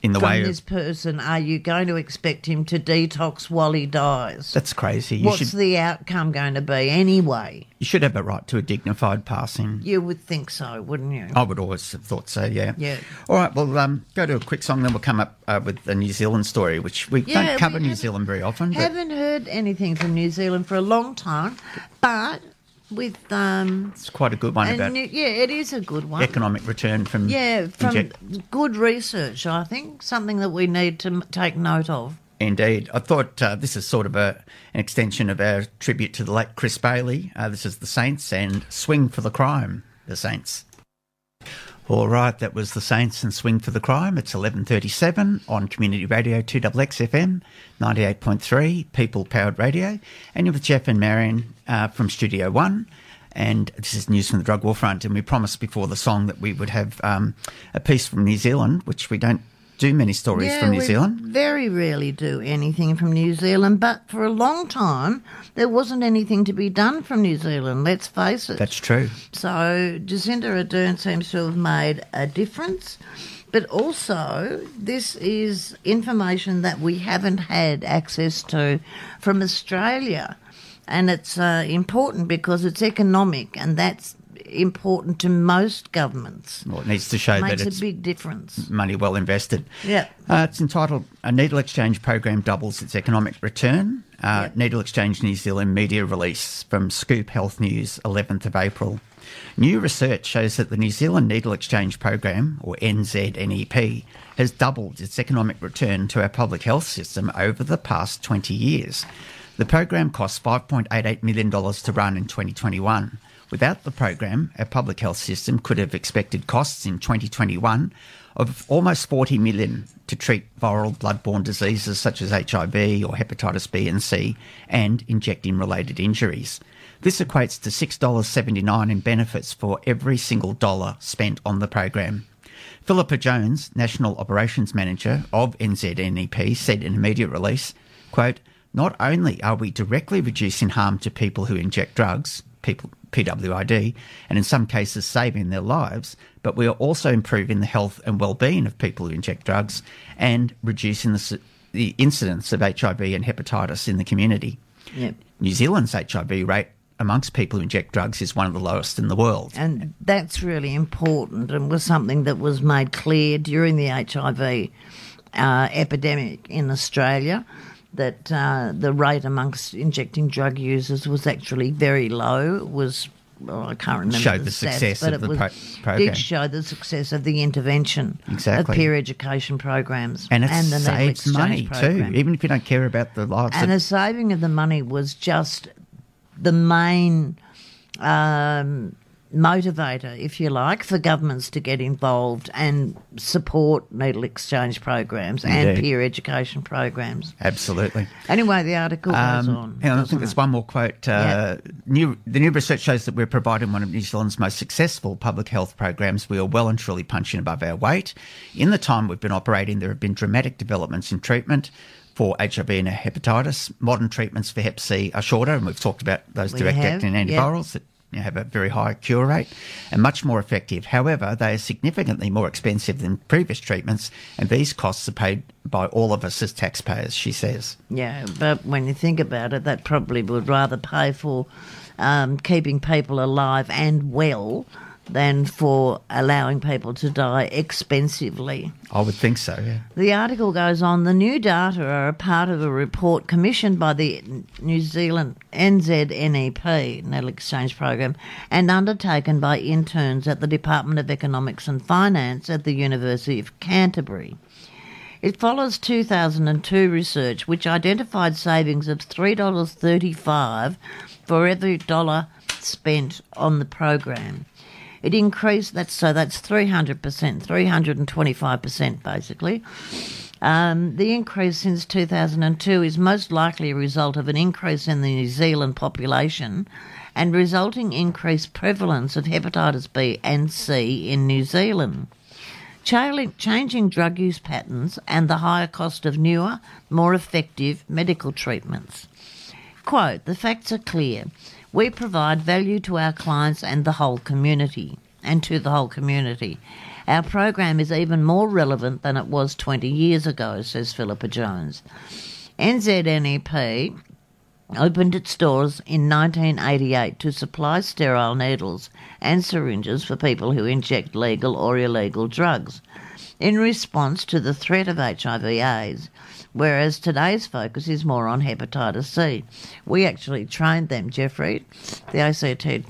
In the from way this of person? Are you going to expect him to detox while he dies? that's crazy. You What's should the outcome going to be anyway? you should have a right to a dignified passing. You would think so, wouldn't you? I would always have thought so. Yeah. Yeah. All right. Well, um, go to a quick song, then we'll come up uh, with the New Zealand story, which we Yeah, don't cover we New Zealand very often. But Haven't heard anything from New Zealand for a long time, but with um, it's quite a good one about new- yeah, it is a good one. economic return from Yeah, from inject- good research, I think something that we need to m- take note of. Indeed. I thought uh, this is sort of a, an extension of our tribute to the late Chris Bailey. Uh, this is the Saints and Swing for the Crime, the Saints. All right, that was the Saints and Swing for the Crime. It's 11.37 on Community Radio 2XX FM, 98.3, People Powered Radio. And you're with Jeff and Marion uh, from Studio One. And this is news from the drug war front. And we promised before the song that we would have um, a piece from New Zealand, which we don't do many stories from New Zealand. very rarely do anything from New Zealand, but for a long time there wasn't anything to be done from New Zealand. Let's face it. That's true. So Jacinda Ardern seems to have made a difference. But also, this is information that we haven't had access to from Australia. And it's uh, important because it's economic, and that's important to most governments. Well, it needs to show Makes that a big difference. money well invested. Yeah. Uh, it's entitled A Needle Exchange Program Doubles Its Economic Return. Uh, Yep. Needle Exchange New Zealand media release from Scoop Health News, 11th of April. New research shows that the New Zealand Needle Exchange Program, or NZNEP, has doubled its economic return to our public health system over the past 20 years. The program cost $5.88 million to run in 2021. Without the program, our public health system could have expected costs in 2021 of almost 40 million to treat viral bloodborne diseases such as HIV or hepatitis B and C and injecting related injuries. This equates to $6.79 in benefits for every single dollar spent on the program. Philippa Jones, National Operations Manager of NZNEP, said in a media release, quote, not only are we directly reducing harm to people who inject drugs, people PWID, and in some cases saving their lives, but we are also improving the health and well-being of people who inject drugs and reducing the, the incidence of HIV and hepatitis in the community. Yep. New Zealand's HIV rate amongst people who inject drugs is one of the lowest in the world. And that's really important and was something that was made clear during the HIV uh, epidemic in Australia that uh, the rate amongst injecting drug users was actually very low. It was well, I can't remember Showed the, the stats, success but of it the was, pro- program. did show the success of the intervention Exactly. of peer education programs And it the needle saves money program. too, even if you don't care about the lives And of the saving of the money was just the main um, motivator, if you like, for governments to get involved and support needle exchange programs and peer education programs. Absolutely. Anyway, the article goes Um, on. hang on, I doesn't think there's one more quote. Uh, new, the new research shows that we're providing one of New Zealand's most successful public health programs. We are well and truly punching above our weight. In the time we've been operating, there have been dramatic developments in treatment for HIV and hepatitis. Modern treatments for Hep C are shorter, and we've talked about those We direct have, acting antivirals that you know, have a very high cure rate and much more effective. However, they are significantly more expensive than previous treatments, and these costs are paid by all of us as taxpayers, she says. Yeah, but when you think about it, that probably would rather pay for um, keeping people alive and well than for allowing people to die expensively. I would think so, yeah. The article goes on the new data are a part of a report commissioned by the New Zealand NZNEP, Needle Exchange Program, and undertaken by interns at the Department of Economics and Finance at the University of Canterbury. It follows 2002 research which identified savings of $3.35 for every dollar spent on the program. It increased that's so that's 300%, 325% basically. Um, the increase since 2002 is most likely a result of an increase in the New Zealand population and resulting increased prevalence of hepatitis B and C in New Zealand. Changing drug use patterns and the higher cost of newer, more effective medical treatments. Quote, the facts are clear. We provide value to our clients and the whole community, and to the whole community. Our program is even more relevant than it was 20 years ago, says Philippa Jones. NZNEP opened its doors in 1988 to supply sterile needles and syringes for people who inject legal or illegal drugs in response to the threat of HIV AIDS, whereas today's focus is more on hepatitis C. We actually trained them, Jeffrey. The ACT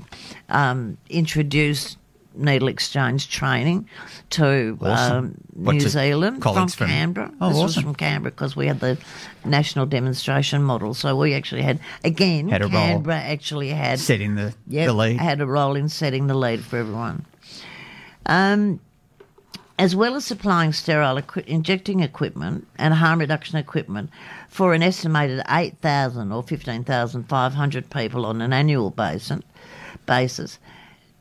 um, introduced needle exchange training to Awesome. um, New to Zealand from from- Canberra. Oh, this was from Canberra because we had the national demonstration model. So we actually had again Had a role. Canberra actually had setting the, Yep, the lead. had a role in setting the lead for everyone. Um, as well as supplying sterile equi- injecting equipment and harm reduction equipment for an estimated 8,000 or 15,500 people on an annual basis,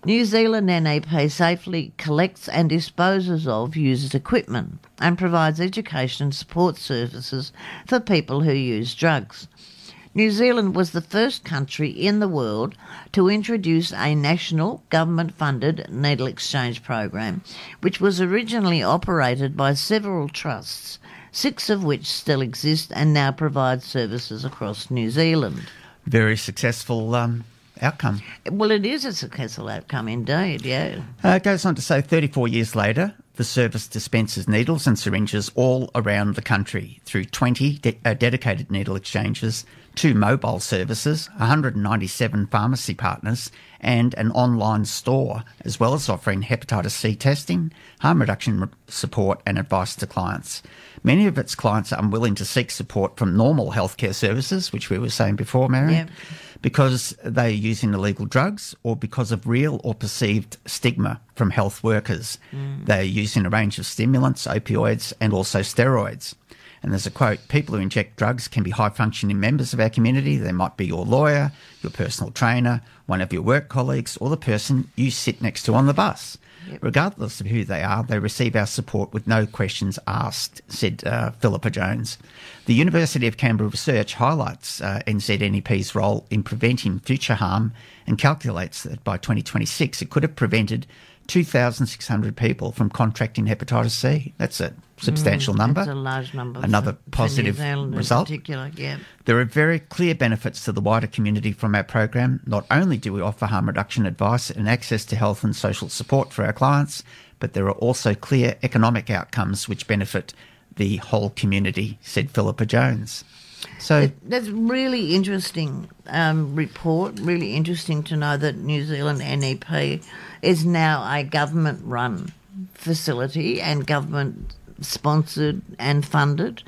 New Zealand NEP safely collects and disposes of used equipment and provides education and support services for people who use drugs. New Zealand was the first country in the world to introduce a national government funded needle exchange program, which was originally operated by several trusts, six of which still exist and now provide services across New Zealand. Very successful um, outcome. Well, it is a successful outcome indeed, yeah. Uh, it goes on to say 34 years later, the service dispenses needles and syringes all around the country through 20 de- uh, dedicated needle exchanges, two mobile services, 197 pharmacy partners, and an online store, as well as offering hepatitis C testing, harm reduction support, and advice to clients. Many of its clients are unwilling to seek support from normal healthcare services, which we were saying before, Mary because they are using illegal drugs or because of real or perceived stigma from health workers. Mm. They are using a range of stimulants, opioids, and also steroids. And there's a quote people who inject drugs can be high functioning members of our community. They might be your lawyer, your personal trainer, one of your work colleagues, or the person you sit next to on the bus. Regardless of who they are, they receive our support with no questions asked, said uh, Philippa Jones. The University of Canberra research highlights uh, NZNEP's role in preventing future harm and calculates that by 2026 it could have prevented 2,600 people from contracting hepatitis C. That's a substantial number. It's a large number. Another positive result. In particular, yeah. There are very clear benefits to the wider community from our program. Not only do we offer harm reduction advice and access to health and social support for our clients, but there are also clear economic outcomes which benefit the whole community, said Philippa Jones. So, That's really interesting um, report. Really interesting to know that New Zealand NEP is now a government-run facility and government-sponsored and funded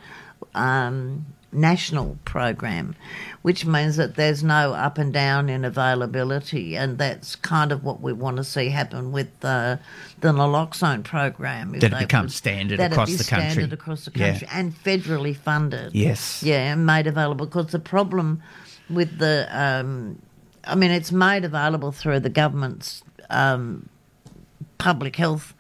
um, national program, which means that there's no up and down in availability, and that's kind of what we want to see happen with uh, the naloxone program. That it becomes could- standard that it across be the country. standard across the Yeah. country and federally funded. yes. Yeah, and made available because the problem with the, um, I mean, it's made available through the government's um, public health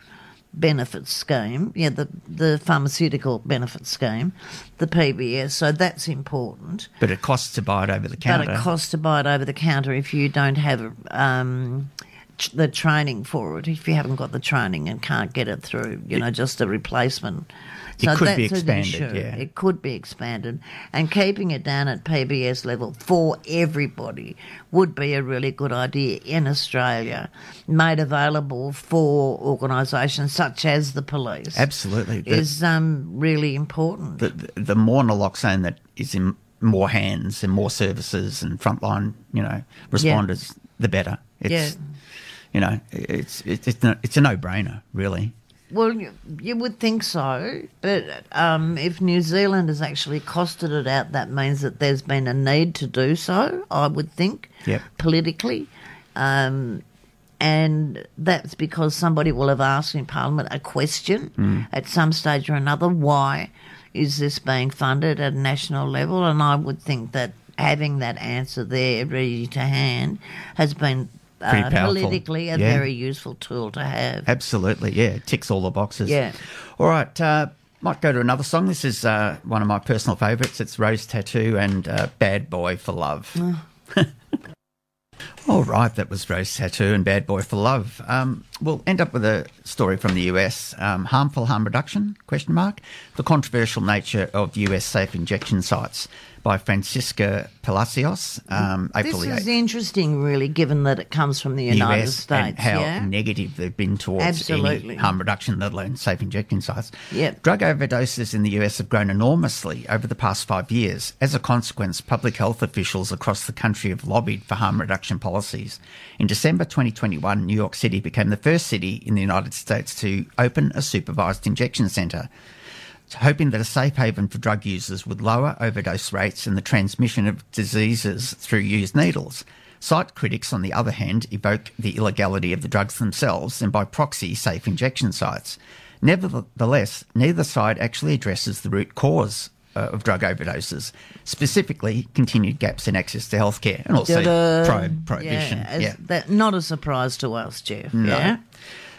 benefits scheme, yeah, the the pharmaceutical benefits scheme, the PBS. So that's important. But it costs to buy it over the counter. But it costs to buy it over the counter if you don't have um, the training for it. If you haven't got the training and can't get it through, you know, just a replacement. It could be that's an expanded, issue. yeah. It could be expanded, and keeping it down at PBS level for everybody would be a really good idea in Australia, made available for organisations such as the police. Absolutely. The- is um, really important. the, the, the more naloxone that is in more hands and more services and frontline, you know, responders, the better. It's, Yeah. you know, it's it's it's a, it's a no-brainer, really. Well, you, you would think so, but um, if New Zealand has actually costed it out, that means that there's been a need to do so. I would think, Yep. politically, um, and that's because somebody will have asked in Parliament a question at some stage or another: Why is this being funded at a national level? And I would think that having that answer there ready to hand has been uh, politically a Yeah. very useful tool to have. Absolutely, yeah. Ticks all the boxes. Yeah. All right. Uh, might go to another song. This is uh, one of my personal favourites. It's Rose Tattoo and uh, Bad Boy for Love. All right, that was Rose Tattoo and Bad Boy for Love. Um, we'll end up with a story from the US. Um, harmful harm reduction? Question mark. The controversial nature of US safe injection sites by Francisca Palacios. Um, April This is 8th. interesting, really, given that it comes from the United US States. and how yeah? negative they've been towards Absolutely. any harm reduction, let alone safe injection sites. Yep. Drug overdoses in the US have grown enormously over the past five years. As a consequence, public health officials across the country have lobbied for harm reduction policies. In December 2021, New York City became the first city in the United States to open a supervised injection centre hoping that a safe haven for drug users would lower overdose rates and the transmission of diseases through used needles. Site critics, on the other hand, evoke the illegality of the drugs themselves and by proxy safe injection sites. Nevertheless, neither side actually addresses the root cause Uh, of drug overdoses, specifically continued gaps in access to healthcare and also pro- prohibition. Yeah, yeah. that, not a surprise to us, Jeff. No. Yeah.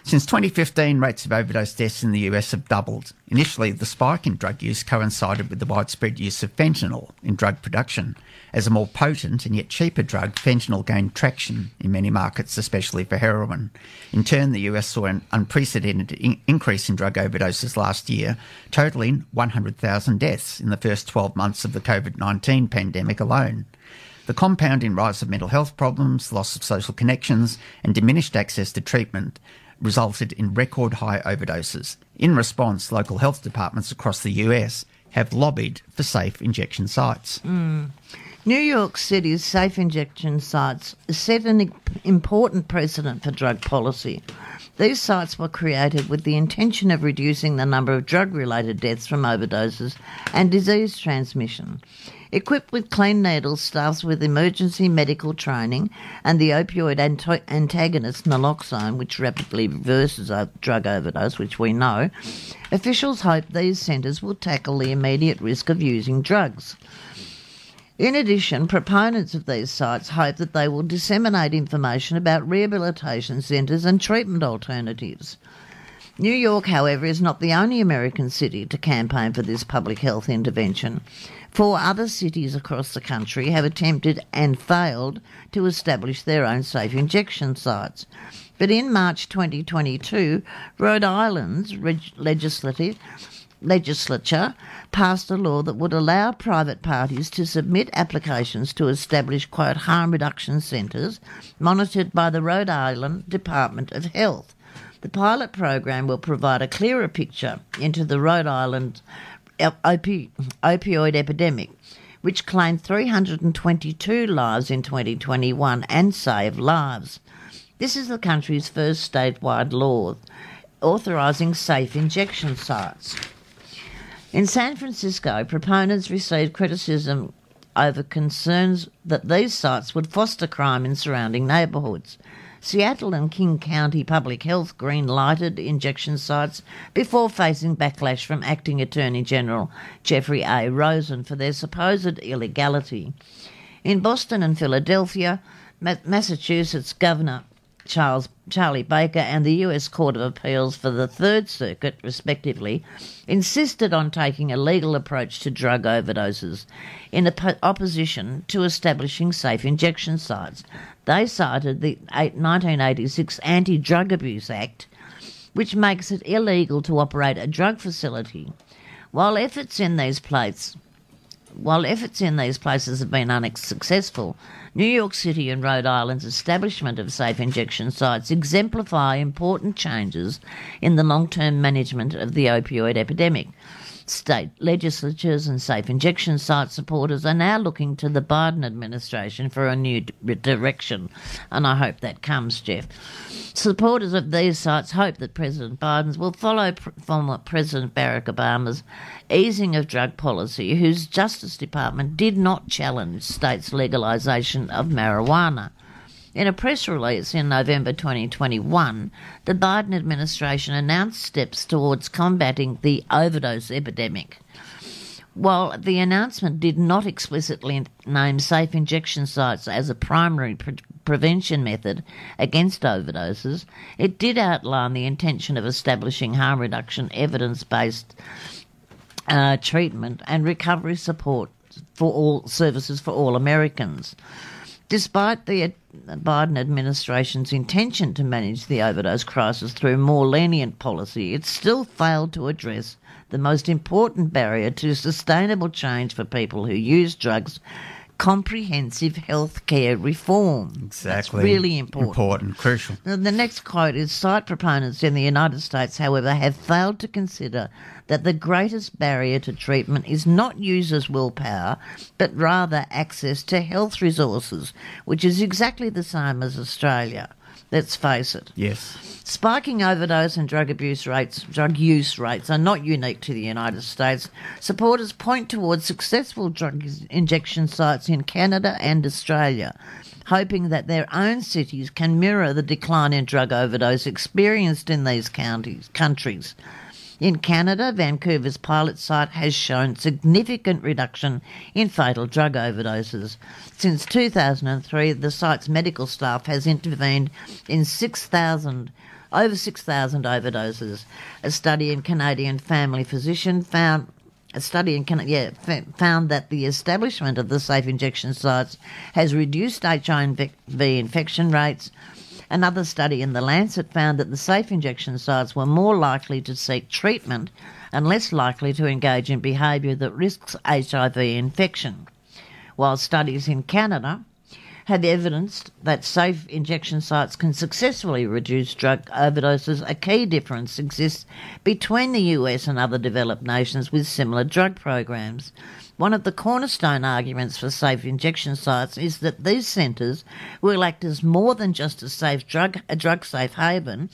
Since 2015, rates of overdose deaths in the US have doubled. Initially, the spike in drug use coincided with the widespread use of fentanyl in drug production. As a more potent and yet cheaper drug, fentanyl gained traction in many markets, especially for heroin. In turn, the US saw an unprecedented in- increase in drug overdoses last year, totaling 100,000 deaths in the first 12 months of the COVID 19 pandemic alone. The compounding rise of mental health problems, loss of social connections, and diminished access to treatment resulted in record high overdoses. In response, local health departments across the US have lobbied for safe injection sites. Mm. New York City's safe injection sites set an important precedent for drug policy. These sites were created with the intention of reducing the number of drug related deaths from overdoses and disease transmission. Equipped with clean needles, staffs with emergency medical training, and the opioid antagonist naloxone, which rapidly reverses a drug overdose, which we know, officials hope these centres will tackle the immediate risk of using drugs. In addition, proponents of these sites hope that they will disseminate information about rehabilitation centres and treatment alternatives. New York, however, is not the only American city to campaign for this public health intervention. Four other cities across the country have attempted and failed to establish their own safe injection sites. But in March 2022, Rhode Island's reg- legislative legislature passed a law that would allow private parties to submit applications to establish quote harm reduction centres monitored by the Rhode Island Department of Health. The pilot program will provide a clearer picture into the Rhode Island opi- opioid epidemic, which claimed 322 lives in 2021 and saved lives. This is the country's first statewide law authorising safe injection sites. In San Francisco, proponents received criticism over concerns that these sites would foster crime in surrounding neighbourhoods. Seattle and King County Public Health green lighted injection sites before facing backlash from Acting Attorney General Jeffrey A. Rosen for their supposed illegality. In Boston and Philadelphia, Massachusetts Governor Charles Charlie Baker and the U.S. Court of Appeals for the Third Circuit, respectively, insisted on taking a legal approach to drug overdoses in opposition to establishing safe injection sites. They cited the 1986 Anti-Drug Abuse Act, which makes it illegal to operate a drug facility. While efforts in these places while efforts in these places have been unsuccessful, New York City and Rhode Island's establishment of safe injection sites exemplify important changes in the long term management of the opioid epidemic. State legislatures and safe injection site supporters are now looking to the Biden administration for a new d- direction, and I hope that comes, Jeff. Supporters of these sites hope that President Biden's will follow pr- former President Barack Obama's easing of drug policy, whose Justice Department did not challenge states' legalisation of marijuana. In a press release in November 2021, the Biden administration announced steps towards combating the overdose epidemic. While the announcement did not explicitly name safe injection sites as a primary pr- prevention method against overdoses, it did outline the intention of establishing harm reduction evidence based uh, treatment and recovery support for all services for all Americans. Despite the Biden administration's intention to manage the overdose crisis through more lenient policy, it still failed to address the most important barrier to sustainable change for people who use drugs comprehensive health care reform. Exactly. That's really important. Important, crucial. Now, The next quote is site proponents in the United States, however, have failed to consider that the greatest barrier to treatment is not users' willpower, but rather access to health resources, which is exactly the same as Australia. Let's face it. Yes. Spiking overdose and drug abuse rates, drug use rates are not unique to the United States. Supporters point towards successful drug injection sites in Canada and Australia, hoping that their own cities can mirror the decline in drug overdose experienced in these counties, countries. In Canada, Vancouver's pilot site has shown significant reduction in fatal drug overdoses. Since 2003, the site's medical staff has intervened in 6,000 over 6,000 overdoses. A study in Canadian Family Physician found a study in Canada yeah, found that the establishment of the safe injection sites has reduced HIV infection rates. Another study in The Lancet found that the safe injection sites were more likely to seek treatment and less likely to engage in behaviour that risks HIV infection. While studies in Canada have evidenced that safe injection sites can successfully reduce drug overdoses, a key difference exists between the US and other developed nations with similar drug programs. One of the cornerstone arguments for safe injection sites is that these centres will act as more than just a safe drug, a drug safe haven,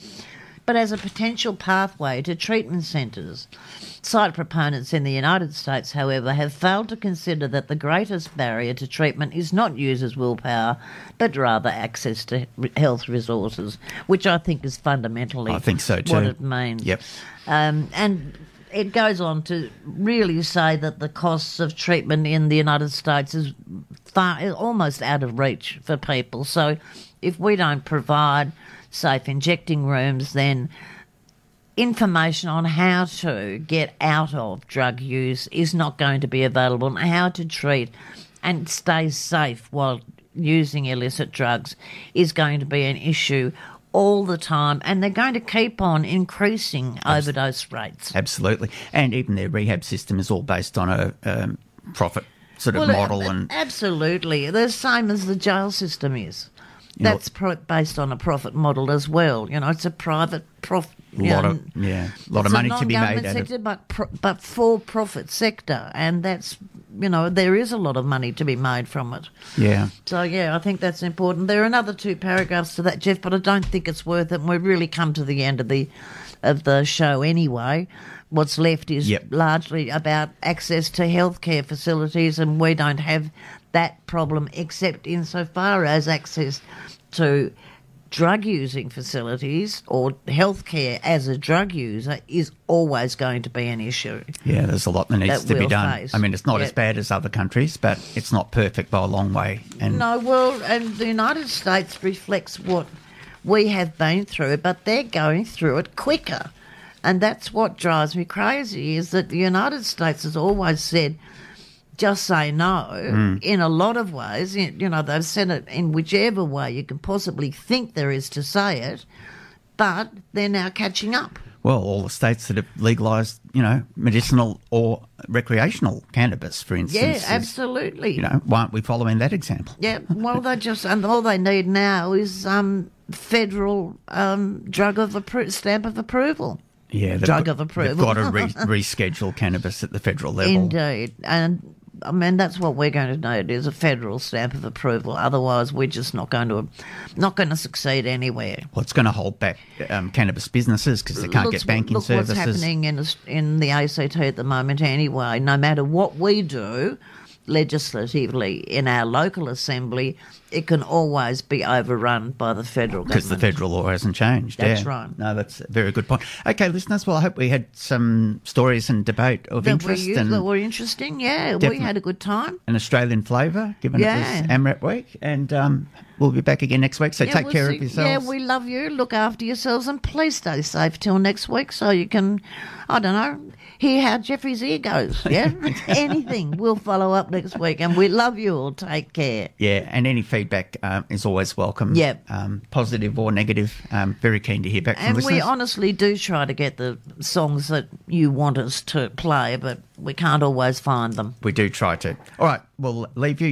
but as a potential pathway to treatment centres. Site proponents in the United States, however, have failed to consider that the greatest barrier to treatment is not users' willpower, but rather access to health resources, which I think is fundamentally I think so too. what it means. Yep. Um, and it goes on to really say that the costs of treatment in the United States is far almost out of reach for people. So if we don't provide safe injecting rooms, then information on how to get out of drug use is not going to be available and how to treat and stay safe while using illicit drugs is going to be an issue all the time and they're going to keep on increasing overdose rates. Absolutely. And even their rehab system is all based on a um, profit sort of Well, model. and absolutely, the same as the jail system is. That's pro- based on a profit model as well. You know, it's a private profit. a lot of, yeah, a lot of money to be made sector, but pro- but for profit sector, and that's you know there is a lot of money to be made from it. Yeah. So yeah, I think that's important. There are another two paragraphs to that, Jeff, but I don't think it's worth it. And we've really come to the end of the of the show anyway. What's left is Yep. largely about access to healthcare facilities, and we don't have that problem except insofar as access to drug using facilities or healthcare as a drug user is always going to be an issue. Yeah, there's a lot that needs That to be we'll done. face. I mean, it's not Yeah. as bad as other countries, but it's not perfect by a long way. And No, well, and the United States reflects what we have been through, but they're going through it quicker. And that's what drives me crazy is that the United States has always said, just say no in a lot of ways. You know, they've said it in whichever way you can possibly think there is to say it, but they're now catching up. well, all the states that have legalised, you know, medicinal or recreational cannabis, for instance. Yeah, is- absolutely. You know, why aren't we following that example? Yeah, well, they just and all they need now is um, federal um, drug of appro- stamp of approval. Yeah, Drug of approval. They've got to re- reschedule cannabis at the federal level. Indeed, and I mean that's what we're going to need is a federal stamp of approval. Otherwise, we're just not going to not going to succeed anywhere. Well, it's going to hold back um, cannabis businesses because they can't Look- get banking look services. what's happening in in the ACT at the moment. Anyway, no matter what we do, legislatively in our local assembly, it can always be overrun by the federal Because the federal law hasn't changed. That's yeah. right. No, that's a very good point. Okay, listeners, well, I hope we had some stories and debate of that were, interest you- and that were interesting. Yeah, we had a good time. an Australian flavour, given Yeah. it was AMREP week. And um, we'll be back again next week. So Yeah, take we'll care see- of yourselves. Yeah, we love you. Look after yourselves and please stay safe till next week so you can, I don't know, hear how Jeffrey's ear goes. Yeah? Anything. We'll follow up next week and we love you all. Take care. Yeah, and any feedback um, is always welcome. Yep. Um, positive or negative. Um, very keen to hear back from And listeners. we honestly do try to get the songs that you want us to play, but we can't always find them. we do try to. All right, we'll leave you.